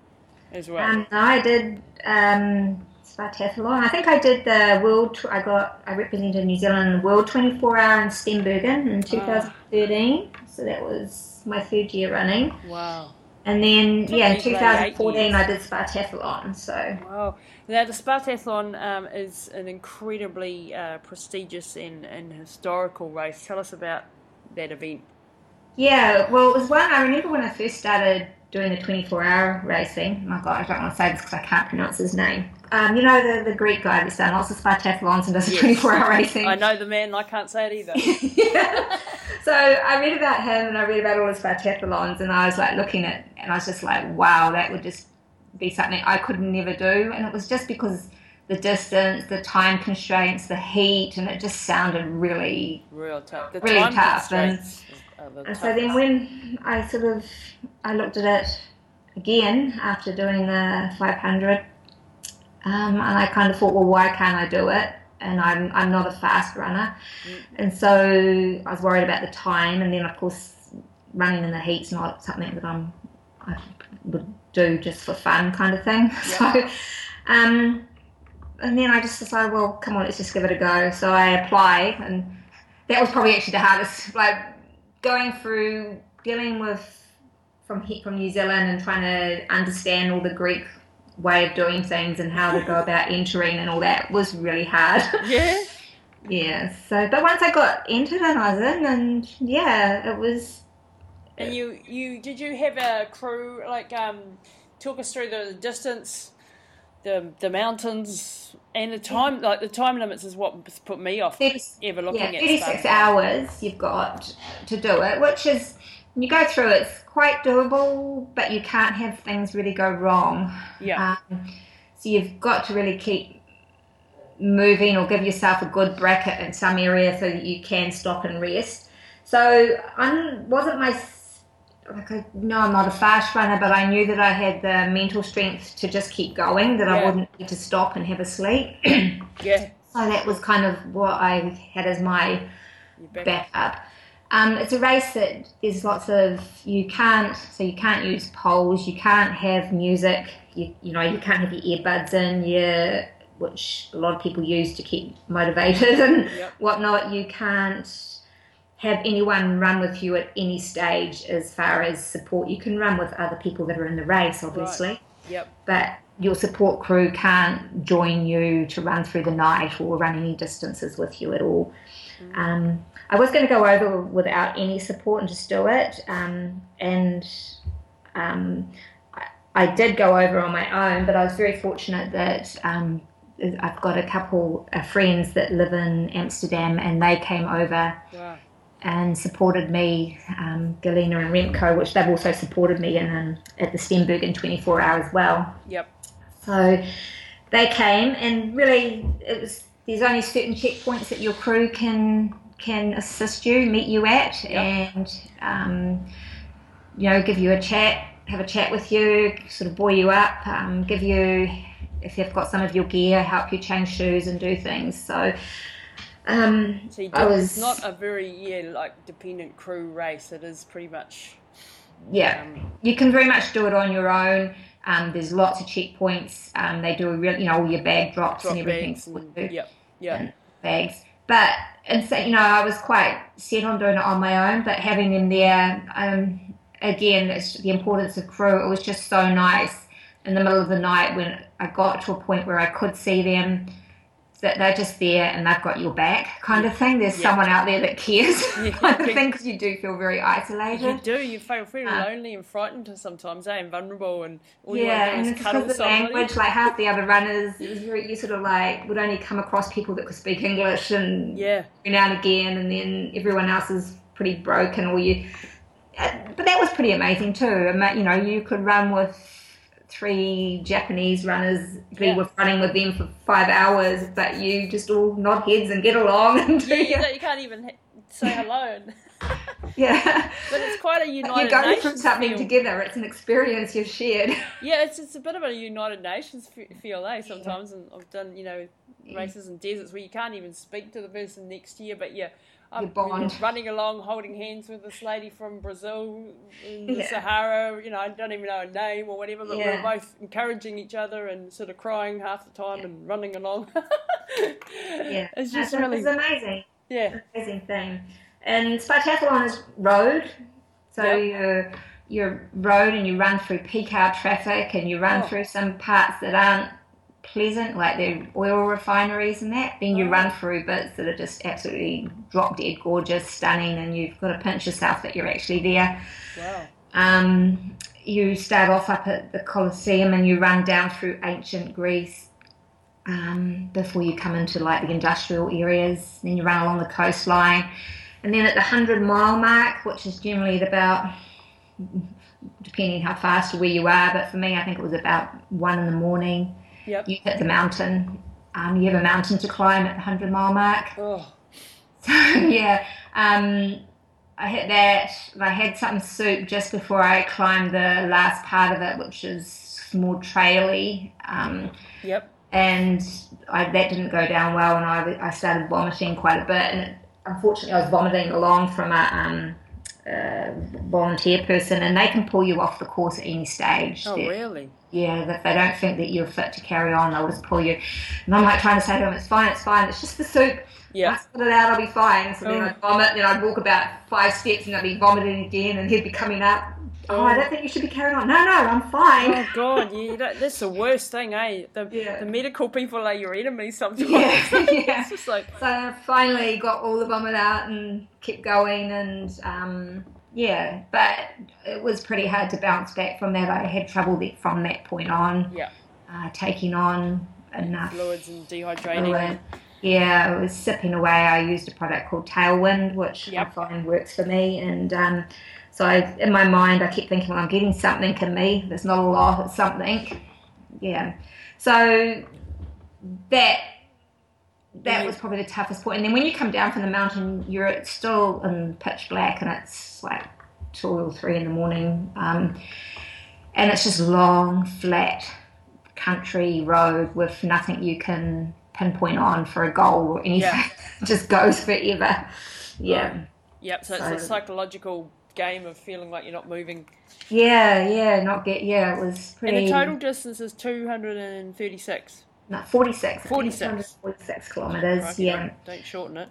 as well? Um, no, I did um, Spartathlon. I think I did the world. tw- I got I represented New Zealand in the World 24 Hour in Steenbergen in 2013. So that was my third year running. wow. And then yeah, in me about eight 2014. I did Spartathlon. So Wow. Now, the Spartathlon um, is an incredibly uh, prestigious and, and historical race. Tell us about that event. yeah, well it was one I remember when I first started doing the 24 hour racing. Oh my God, I don't want to say this because I can't pronounce his name. Um, you know the, the Greek guy that's done lots of Spartathlons and does Yes. 24 hour racing. I know the man, I can't say it either. yeah. So I read about him and I read about all his spartathlons, and I was like looking at and I was just like, wow, that would just be something I could never do. And it was just because the distance, the time constraints, the heat, and it just sounded really. Real tough. The Really time tough, and- And so then when I sort of I looked at it again after doing the 500, um, and I kind of thought, well, why can't I do it? And I'm I'm not a fast runner, and so I was worried about the time. And then of course, running in the heat's not something that I'm I would do just for fun kind of thing. So. Um, and then I just decided, well, come on, let's just give it a go. So I applied, and that was probably actually the hardest. Like going through dealing with from from New Zealand and trying to understand all the Greek way of doing things and how to go about entering and all that was really hard. Yeah. yeah. So, but once I got entered and I was in, and yeah, it was. And you, you did you have a crew like um, talk us through the distance, the the mountains, and the time. Like the time limits is what put me off 30, ever looking yeah, at 36 hours you've got to do it, which is, when you go through it's quite doable, but you can't have things really go wrong. Yeah. Um, so you've got to really keep moving or give yourself a good bracket in some area so that you can stop and rest. So I wasn't my like I know I'm not a fast runner, but I knew that I had the mental strength to just keep going, that I wouldn't need to stop and have a sleep. yeah. so that was kind of what I had as my backup. Um, it's a race that there's lots of you can't so you can't use poles, you can't have music, you you know you can't have your earbuds in, yeah, which a lot of people use to keep motivated and Yep. whatnot. You can't have anyone run with you at any stage as far as support. You can run with other people that are in the race, obviously Yep. but your support crew can't join you to run through the night or run any distances with you at all. Um, I was going to go over without any support and just do it, um, and um, I, I did go over on my own, but I was very fortunate that. Um, I've got a couple of friends that live in Amsterdam, and they came over Wow. And supported me, um, Galena and Remco, which they've also supported me in um, at the Steenbergen 24 hours as well. Yep. So they came, and really, it was there's only certain checkpoints that your crew can can assist you, meet you at, Yep. and um, you know, give you a chat, have a chat with you, sort of buoy you up, um, give you if you've got some of your gear, help you change shoes and do things. So. Um, So I was it's not a very yeah like dependent crew race. It is pretty much. yeah. Um, you can very much do it on your own. Um, there's lots of checkpoints. Um, they do a real, you know, all your bag drops drop and everything. and, yep. Yep. bags. But and so you know, I was quite set on doing it on my own. But having them there, um, again, it's the importance of crew. It was just so nice in the middle of the night when I got to a point where I could see them. That they're just there and they've got your back, kind of thing. There's Yeah. someone out there that cares, Yeah. kind of thing, because you do feel very isolated. You do. You feel very Uh, lonely and frightened sometimes, eh? And vulnerable, and all you Yeah, want and to do is cuddle because of somebody. language. Like half the other runners, very, you sort of like would only come across people that could speak English, and Yeah. every now and again, and then everyone else is pretty broken. Or you, uh, but that was pretty amazing too. You know, you could run with three Japanese runners, be Yeah. with running with them for five hours, but you just all nod heads and get along and Yeah, you, you can't even say hello. Yeah. but it's quite a You're United going Nations through something feel. together. It's an experience you've shared. Yeah, it's it's a bit of a United Nations fe- feel, eh? Sometimes, and I've done you know races in deserts where you can't even speak to the person next to you, but yeah. I'm You running along, holding hands with this lady from Brazil in the Yeah. Sahara. You know, I don't even know her name or whatever, but Yeah. we're both encouraging each other and sort of crying half the time and running along. Yeah, it's just It's- really it's amazing. yeah, amazing thing. And Spartathlon is road, so Yep. you're you're road and you run through peak hour traffic and you run Oh. through some parts that aren't pleasant, like the oil refineries and that. Then you Oh. run through bits that are just absolutely drop dead gorgeous, stunning, and you've got to pinch yourself that you're actually there. wow, Um, you start off up at the Colosseum and you run down through ancient Greece um, before you come into like the industrial areas. Then you run along the coastline, and then at the hundred mile mark, which is generally about depending how fast or where you are, but for me, I think it was about one in the morning. Yep. You hit the mountain. Um, you have a mountain to climb at the hundred mile mark. Oh, So yeah, um, I hit that. I had some soup just before I climbed the last part of it, which is more traily, um, yep. and I, that didn't go down well, and I, I started vomiting quite a bit. And it, unfortunately, I was vomiting along from a um, uh, volunteer person, and they can pull you off the course at any stage. Oh, really? Yeah, that they don't think that you're fit to carry on, they'll just pull you. And I'm like trying to say to them, it's fine, it's fine, it's just the soup. Yeah. I spit it out, I'll be fine. So then Oh. I'd vomit, then I'd walk about five steps and I'd be vomiting again, and he'd be coming up. Oh, I don't think you should be carrying on. No, no, I'm fine. Oh God, yeah, that, that's the worst thing, eh? The, Yeah. the medical people are your enemies sometimes. Yeah, yeah. it's just like, So I finally got all the vomit out and kept going, and um, yeah, but it was pretty hard to bounce back from that. I had trouble that from that point on, yeah, uh, taking on enough fluids and dehydrating. fluid. Yeah, it was sipping away. I used a product called Tailwind, which Yep. I find works for me. And um, so I, in my mind, I kept thinking, well, I'm getting something in me. There's not a lot, it's something. Yeah. So that that was probably the toughest point. And then when you come down from the mountain, you're still in pitch black, and it's like two or three in the morning, um, and it's just long, flat country road with nothing you can pinpoint on for a goal or anything. Yeah. just goes forever. Yeah. Yep, so it's a psychological game of feeling like you're not moving. Yeah, yeah, not get yeah, it was pretty. And the total distance is 236. No, 46. 46. 46 kilometers, Crikey, yeah. Don't, don't shorten it.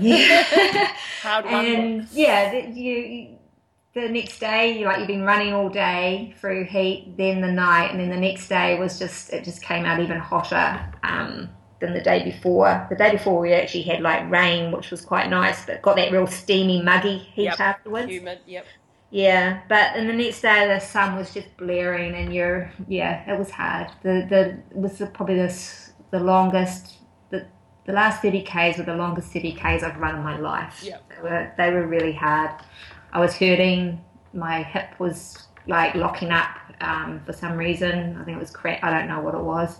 Yeah. Hard and yeah, the, you, you the next day, you like you've been running all day through heat, then the night, and then the next day was just it just came out even hotter um, than the day before. The day before we actually had like rain, which was quite nice, but got that real steamy, muggy heat Yep. afterwards. Humid, yep. Yeah, but and the next day the sun was just blaring, and you're yeah, it was hard. The the it was the, probably this the longest the the last thirty k's were the longest thirty k's I've run in my life. Yeah. they were they were really hard. I was hurting. My hip was like locking up um, for some reason. I think it was crack. I don't know what it was.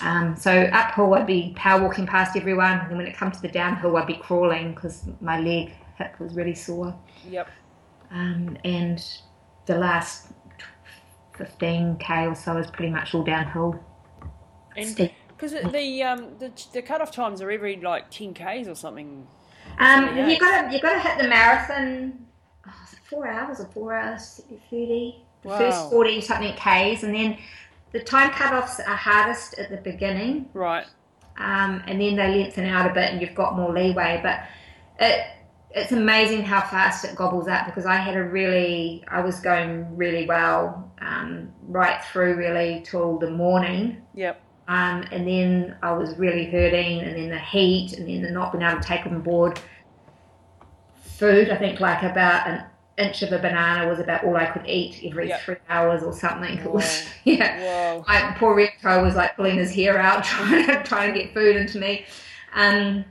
Um, so uphill, I'd be power walking past everyone, and when it comes to the downhill, I'd be crawling because my leg hip was really sore Yep. Um, and the last 15k or so is pretty much all downhill. Because the um the the cutoff times are every like 10 k's or something. Um, you got to you got to hit the marathon. Oh, four hours or four hours thirty? The Wow. first forty something k's, and then the time cutoffs are hardest at the beginning, Right. um, and then they lengthen out a bit, and you've got more leeway. But it it's amazing how fast it gobbles up because I had a really I was going really well um, right through really till the morning. Yep. Um, and then I was really hurting, and then the heat, and then the not being able to take on board food. I think like about an inch of a banana was about all I could eat every Yep. three hours or something. It was yeah. Whoa. My poor Remco was like pulling his hair out, trying to, trying to get food into me. Um,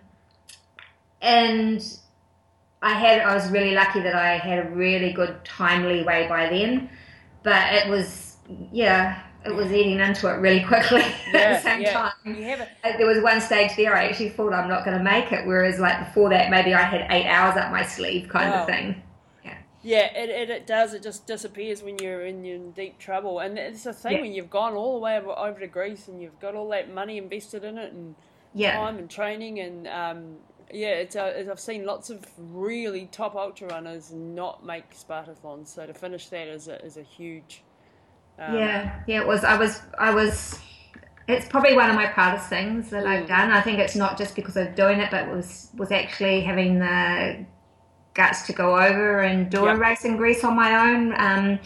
and I had, I was really lucky that I had a really good timely way by then, but it was, yeah, it was eating into it really quickly yeah, at the same yeah. time. You have it. There was one stage there I actually thought I'm not going to make it, whereas like before that maybe I had eight hours up my sleeve kind Wow. of thing. Yeah, it, it, it does. It just disappears when you're in, you're in deep trouble. And it's the thing Yeah. when you've gone all the way over, over to Greece and you've got all that money invested in it and Yeah. time and training and um, yeah, it's, uh, it's I've seen lots of really top ultra runners not make Spartathlons. So to finish that is a, is a huge. Um, yeah, yeah, it was. I was, I was. It's probably one of my proudest things that I've Mm. done. I think it's not just because of doing it, but was was actually having the guts to go over and do a race in Greece on my own. Um,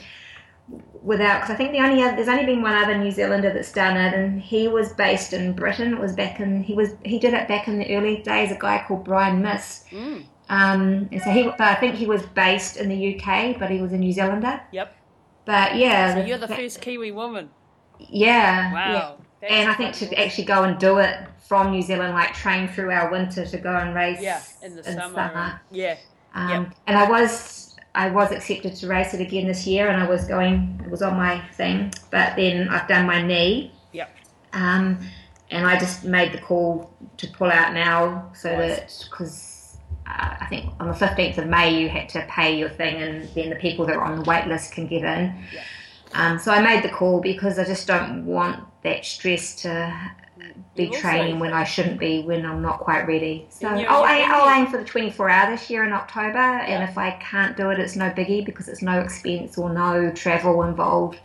without, because I think the only other, there's only been one other New Zealander that's done it, and he was based in Britain. It was back in he was he did it back in the early days. A guy called Brian Miss. Mm, Um, and so he, but I think he was based in the UK, but he was a New Zealander. yep. But yeah, So you're the that- first Kiwi woman. Yeah, yeah. Wow. That's And I think to actually go and do it from New Zealand, like train through our winter to go and race Yeah, in the summer. and- yeah. Um, Yep. And I was I was accepted to race it again this year, and I was going. It was on my thing, but then I've done my knee. Yep. Um, and I just made the call to pull out now, so Nice. that because uh, I think on the fifteenth of May you had to pay your thing, and then the people that are on the wait list can get in. Yeah. Um, so I made the call because I just don't want that stress to be training when I shouldn't be when I'm not quite ready. So I'll, I'll aim for the 24 hour this year in October, and if I can't do it, it's no biggie because it's no expense or no travel involved.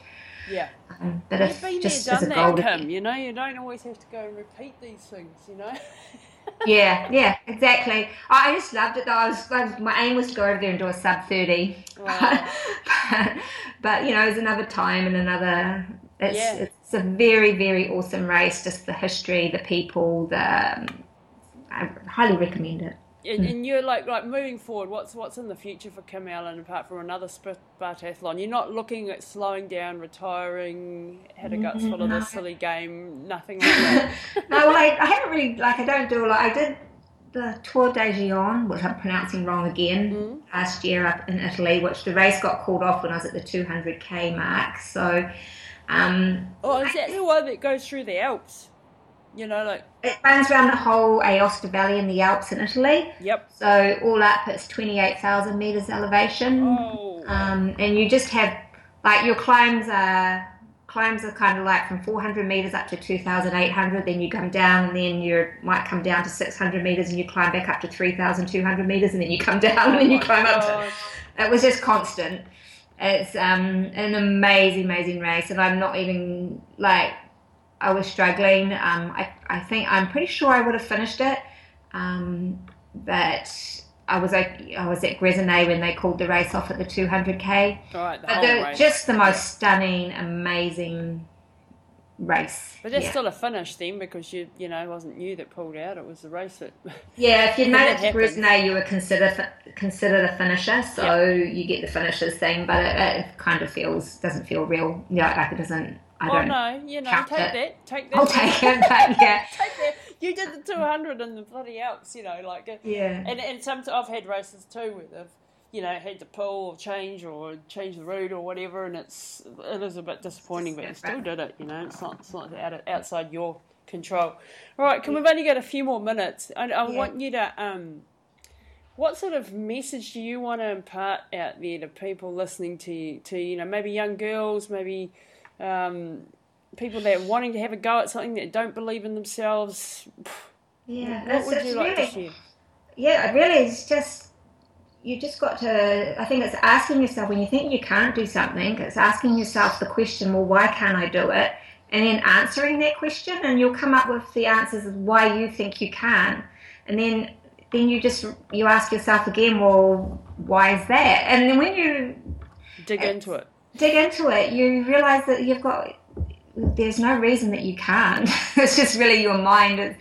Yeah. Um, but You've if been just there, as a goal, that, to- Kim. You know, you don't always have to go and repeat these things. You know. yeah, yeah, exactly. I I just loved it though. I was, I was, my aim was to go over there and do a sub thirty, Wow. but, but you know, it was another time and another. It's Yeah. it's a very very awesome race. Just the history, the people, the. Um, I highly recommend it. And, hmm. and you're like like moving forward. What's what's in the future for Kim Allan apart from another Spartathlon? You're not looking at slowing down, retiring, had a mm-hmm. guts full of this silly game, nothing like that. no, well, I, I haven't really like I don't do a lot. I did the Tour de Gion, which I'm pronouncing wrong again, mm-hmm. last year up in Italy, which the race got called off when I was at the 200k mark. So um, oh, is that the one that goes through the Alps? You know, like it runs around the whole Aosta Valley in the Alps in Italy. yep. So all up, it's 28,000 meters elevation. Oh, Um, and you just have like your climbs are climbs are kind of like from 400 meters up to 2,800. Then you come down, and then you might come down to 600 meters, and you climb back up to 3,200 meters, and then you come down, and then you my climb up to. It was just constant. It's um, an amazing, amazing race, and I'm not even like I was struggling. Um, I, I think I'm pretty sure I would have finished it, um, but I was at, I was at Gressoney when they called the race off at the 200k. All right, the But the, just the most stunning, amazing race. But that's yeah. still a finish then, because you you know it wasn't you that pulled out; it was the race that. yeah, if you'd made it to. Gressoney, you were considered considered a finisher, so you get the finishers thing. But it, it kind of feels doesn't feel real. Yeah, like it doesn't. I oh don't. no, you know, take it. that, take that. I'll take it, but yeah, take that. You did the 200 in the bloody Alps, you know, like. uh, yeah. And and some I've had races too where they've you know had to pull or change or change the route or whatever, and it's it is a bit disappointing, but you still did it. You know, it's not it's not out, outside your control. All right, can we've only got a few more minutes. I, I Yeah. want you to um. What sort of message do you want to impart out there to people listening to you, to you know maybe young girls, maybe um, people that are wanting to have a go at something that don't believe in themselves? Yeah, What would you like really, to share? yeah, really it's just you just got to. I think it's asking yourself when you think you can't do something. It's asking yourself the question, well, why can't I do it? And then answering that question, and you'll come up with the answers of why you think you can. And then then you just you ask yourself again, well, why is that? And then when you Dig into it. dig into it, you realize that you've got there's no reason that you can't. it's just really your mind.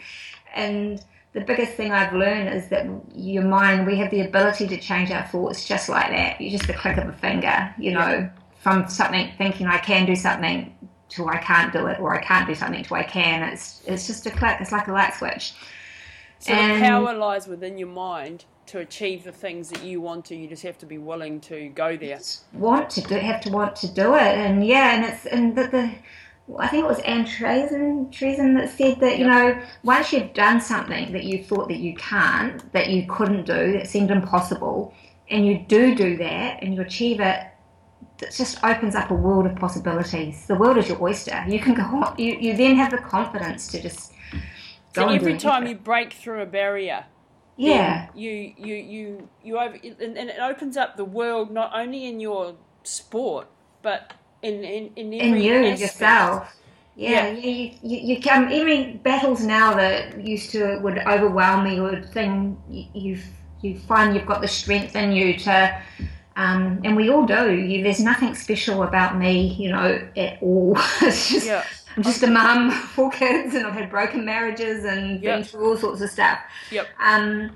And the biggest thing I've learned is that your mind, we have the ability to change our thoughts just like that. You just the click of a finger, you know, from something thinking I can do something to I can't do it, or I can't do something to I can. It's it's just a click. It's like a light switch. So And- the power lies within your mind to achieve the things that you want to. You just have to be willing to go there. want to do have to want to do it and yeah and it's and the, the I think it was Ann Trason, Trason that said that you Yep. know once you've done something that you thought that you can't that you couldn't do that seemed impossible and you do do that and you achieve it it just opens up a world of possibilities. The world is your oyster. You can go on you, you then have the confidence to just go So and every time you break through a barrier, yeah. you you you you over, and, and it opens up the world not only in your sport but in in in in you aspect. yourself. Yeah, Yeah. You, you, you come even battles now that used to would overwhelm me or thing. You you've, you find you've got the strength in you to, um, and we all do. You, there's nothing special about me, you know, at all. it's just Yeah. I'm just a mum, four kids, and I've had broken marriages and been Yep. through all sorts of stuff. Yep. Um,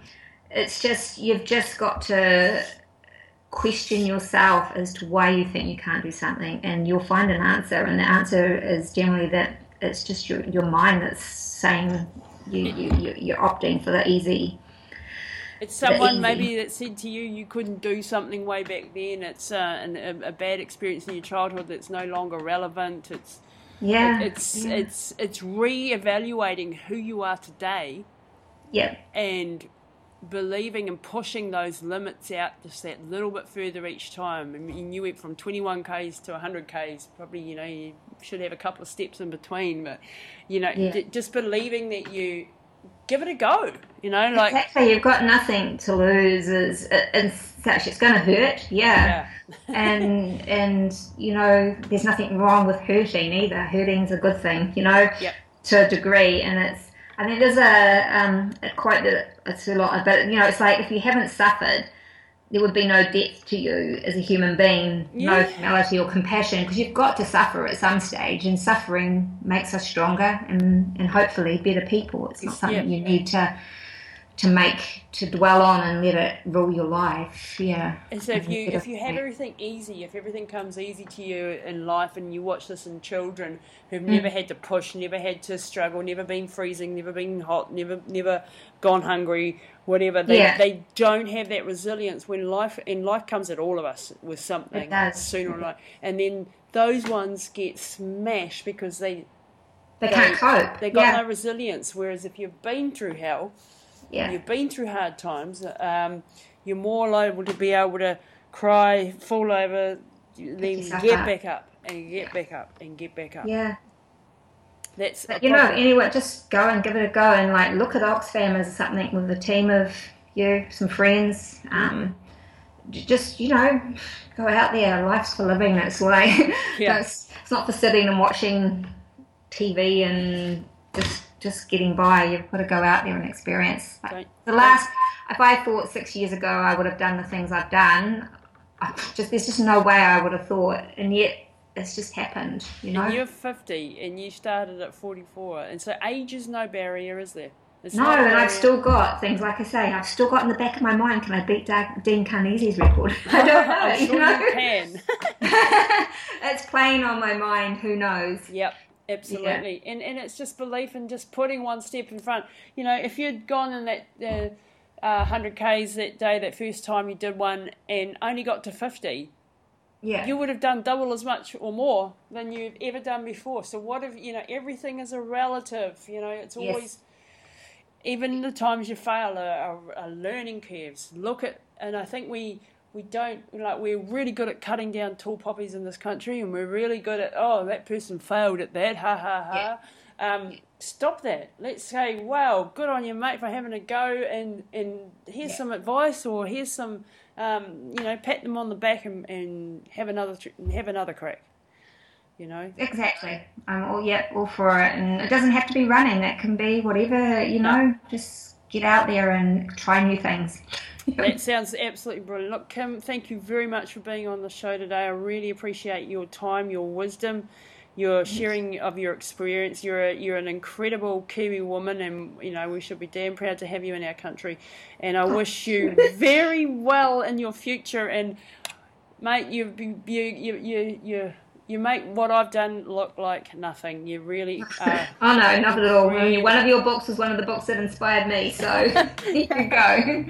it's just you've just got to question yourself as to why you think you can't do something, and you'll find an answer. And the answer is generally that it's just your your mind that's saying you, you you- you're opting for the easy. It's someone maybe that said to you you couldn't do something way back then. It's uh, an, a, a bad experience in your childhood that's no longer relevant. It's Yeah, it's yeah. it's it's re-evaluating who you are today yeah, and believing and pushing those limits out just that little bit further each time. I mean, you went from 21 k's to 100 k's. Probably, you know, you should have a couple of steps in between, but you know, Yeah. d- just believing that you give it a go. You know, like exactly. You've got nothing to lose. Is and such. It's going to hurt, yeah. yeah. and and you know, there's nothing wrong with hurting either. Hurting's a good thing, you know, yep. to a degree. And it's I mean, there's a um, a quite it's a lot, but you know, it's like if you haven't suffered, there would be no depth to you as a human being, yeah. no humility or compassion, because you've got to suffer at some stage, and suffering makes us stronger and, and hopefully better people. It's not something yeah. you need to to make to dwell on and let it rule your life. Yeah. And so if you if you have everything easy, if everything comes easy to you in life, and you watch this in children who've mm. never had to push, never had to struggle, never been freezing, never been hot, never never gone hungry, whatever, they yeah. they don't have that resilience when life and life comes at all of us with something sooner or later, and then those ones get smashed because they. They, they can't cope. They got yeah. no resilience. Whereas if you've been through hell, yeah. you've been through hard times, um, you're more liable to be able to cry, fall over, then get up. back up and get back up and get back up. Yeah. That's you know anyway. Just go and give it a go and like look at Oxfam as something with a team of you, some friends. Um, just you know, go out there. Life's for living. That's like yeah. it's, it's not for sitting and watching TV and just just getting by. You've got to go out there and experience. Like the last, if I thought six years ago I would have done the things I've done, I just there's just no way I would have thought, and yet it's just happened. You know, and you're 50 and you started at 44, and so age is no barrier, is there? It's no, and I've still got things like I say. I've still got in the back of my mind. Can I beat Dean Karnazes's record? I don't know. I'm sure you, know? you can. it's playing on my mind. Who knows? Yep. Absolutely, yeah. and and it's just belief and just putting one step in front. You know, if you'd gone in that uh, uh, hundred k's that day, that first time you did one, and only got to fifty, yeah, you would have done double as much or more than you've ever done before. So what if you know everything is a relative? You know, it's always. Yes. Even the times you fail are, are, are learning curves. Look at, and I think we we don't like we're really good at cutting down tall poppies in this country and we're really good at oh that person failed at that ha ha ha. Yeah. um, stop that. Let's say wow good on you mate for having a go and and here's yeah. some advice or here's some um, you know pat them on the back and, and have another have another crack you know? Exactly. I'm all yeah all for it and it doesn't have to be running. It can be whatever you know no. just get out there and try new things that sounds absolutely brilliant. Look, Kim, thank you very much for being on the show today. I really appreciate your time, your wisdom, your sharing of your experience. You're a, you're an incredible Kiwi woman, and you know we should be damn proud to have you in our country. And I oh, wish you very well in your future. And mate, you you you you you you make what I've done look like nothing. You really are. oh no, nothing at all. Really... One of your books was one of the books that inspired me. So here you go.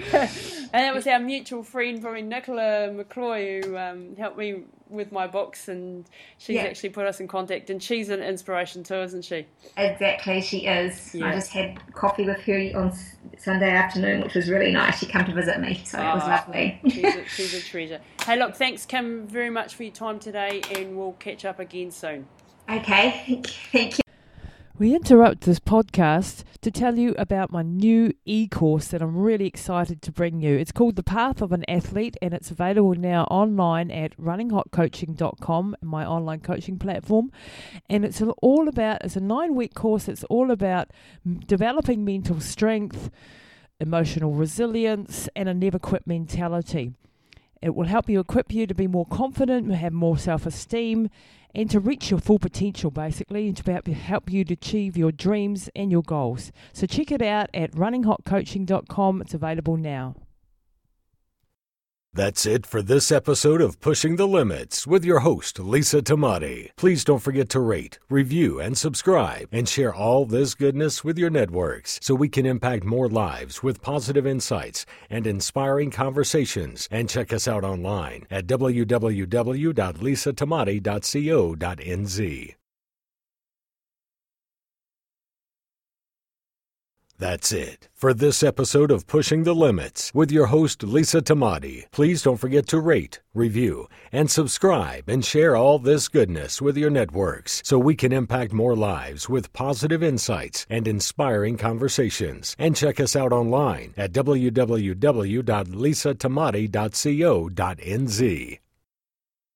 and it was our mutual friend, probably Nicola McCloy, who um, helped me with my books, and she's yeah. actually put us in contact. And she's an inspiration too, isn't she? Exactly, she is. Yeah. I just had coffee with her on Sunday afternoon, which was really nice. She came to visit me, so oh, it was ah, lovely. she's, a, she's a treasure. Hey, look, thanks, Kim, very much for your time today, and we'll catch up again soon. Okay, thank you. We interrupt this podcast to tell you about my new e course that I'm really excited to bring you. It's called The Path of an Athlete and it's available now online at runninghotcoaching.com, my online coaching platform. And it's all about, it's a nine week course, it's all about developing mental strength, emotional resilience, and a never quit mentality. It will help you equip you to be more confident, have more self esteem and to reach your full potential, basically, and to help you to achieve your dreams and your goals. So check it out at runninghotcoaching.com. It's available now. That's it for this episode of Pushing the Limits with your host, Lisa Tamati. Please don't forget to rate, review, and subscribe, and share all this goodness with your networks so we can impact more lives with positive insights and inspiring conversations. And check us out online at www.lisatamati.co.nz. That's it for this episode of Pushing the Limits with your host, Lisa Tamati. Please don't forget to rate, review, and subscribe and share all this goodness with your networks so we can impact more lives with positive insights and inspiring conversations. And check us out online at www.lisatamati.co.nz.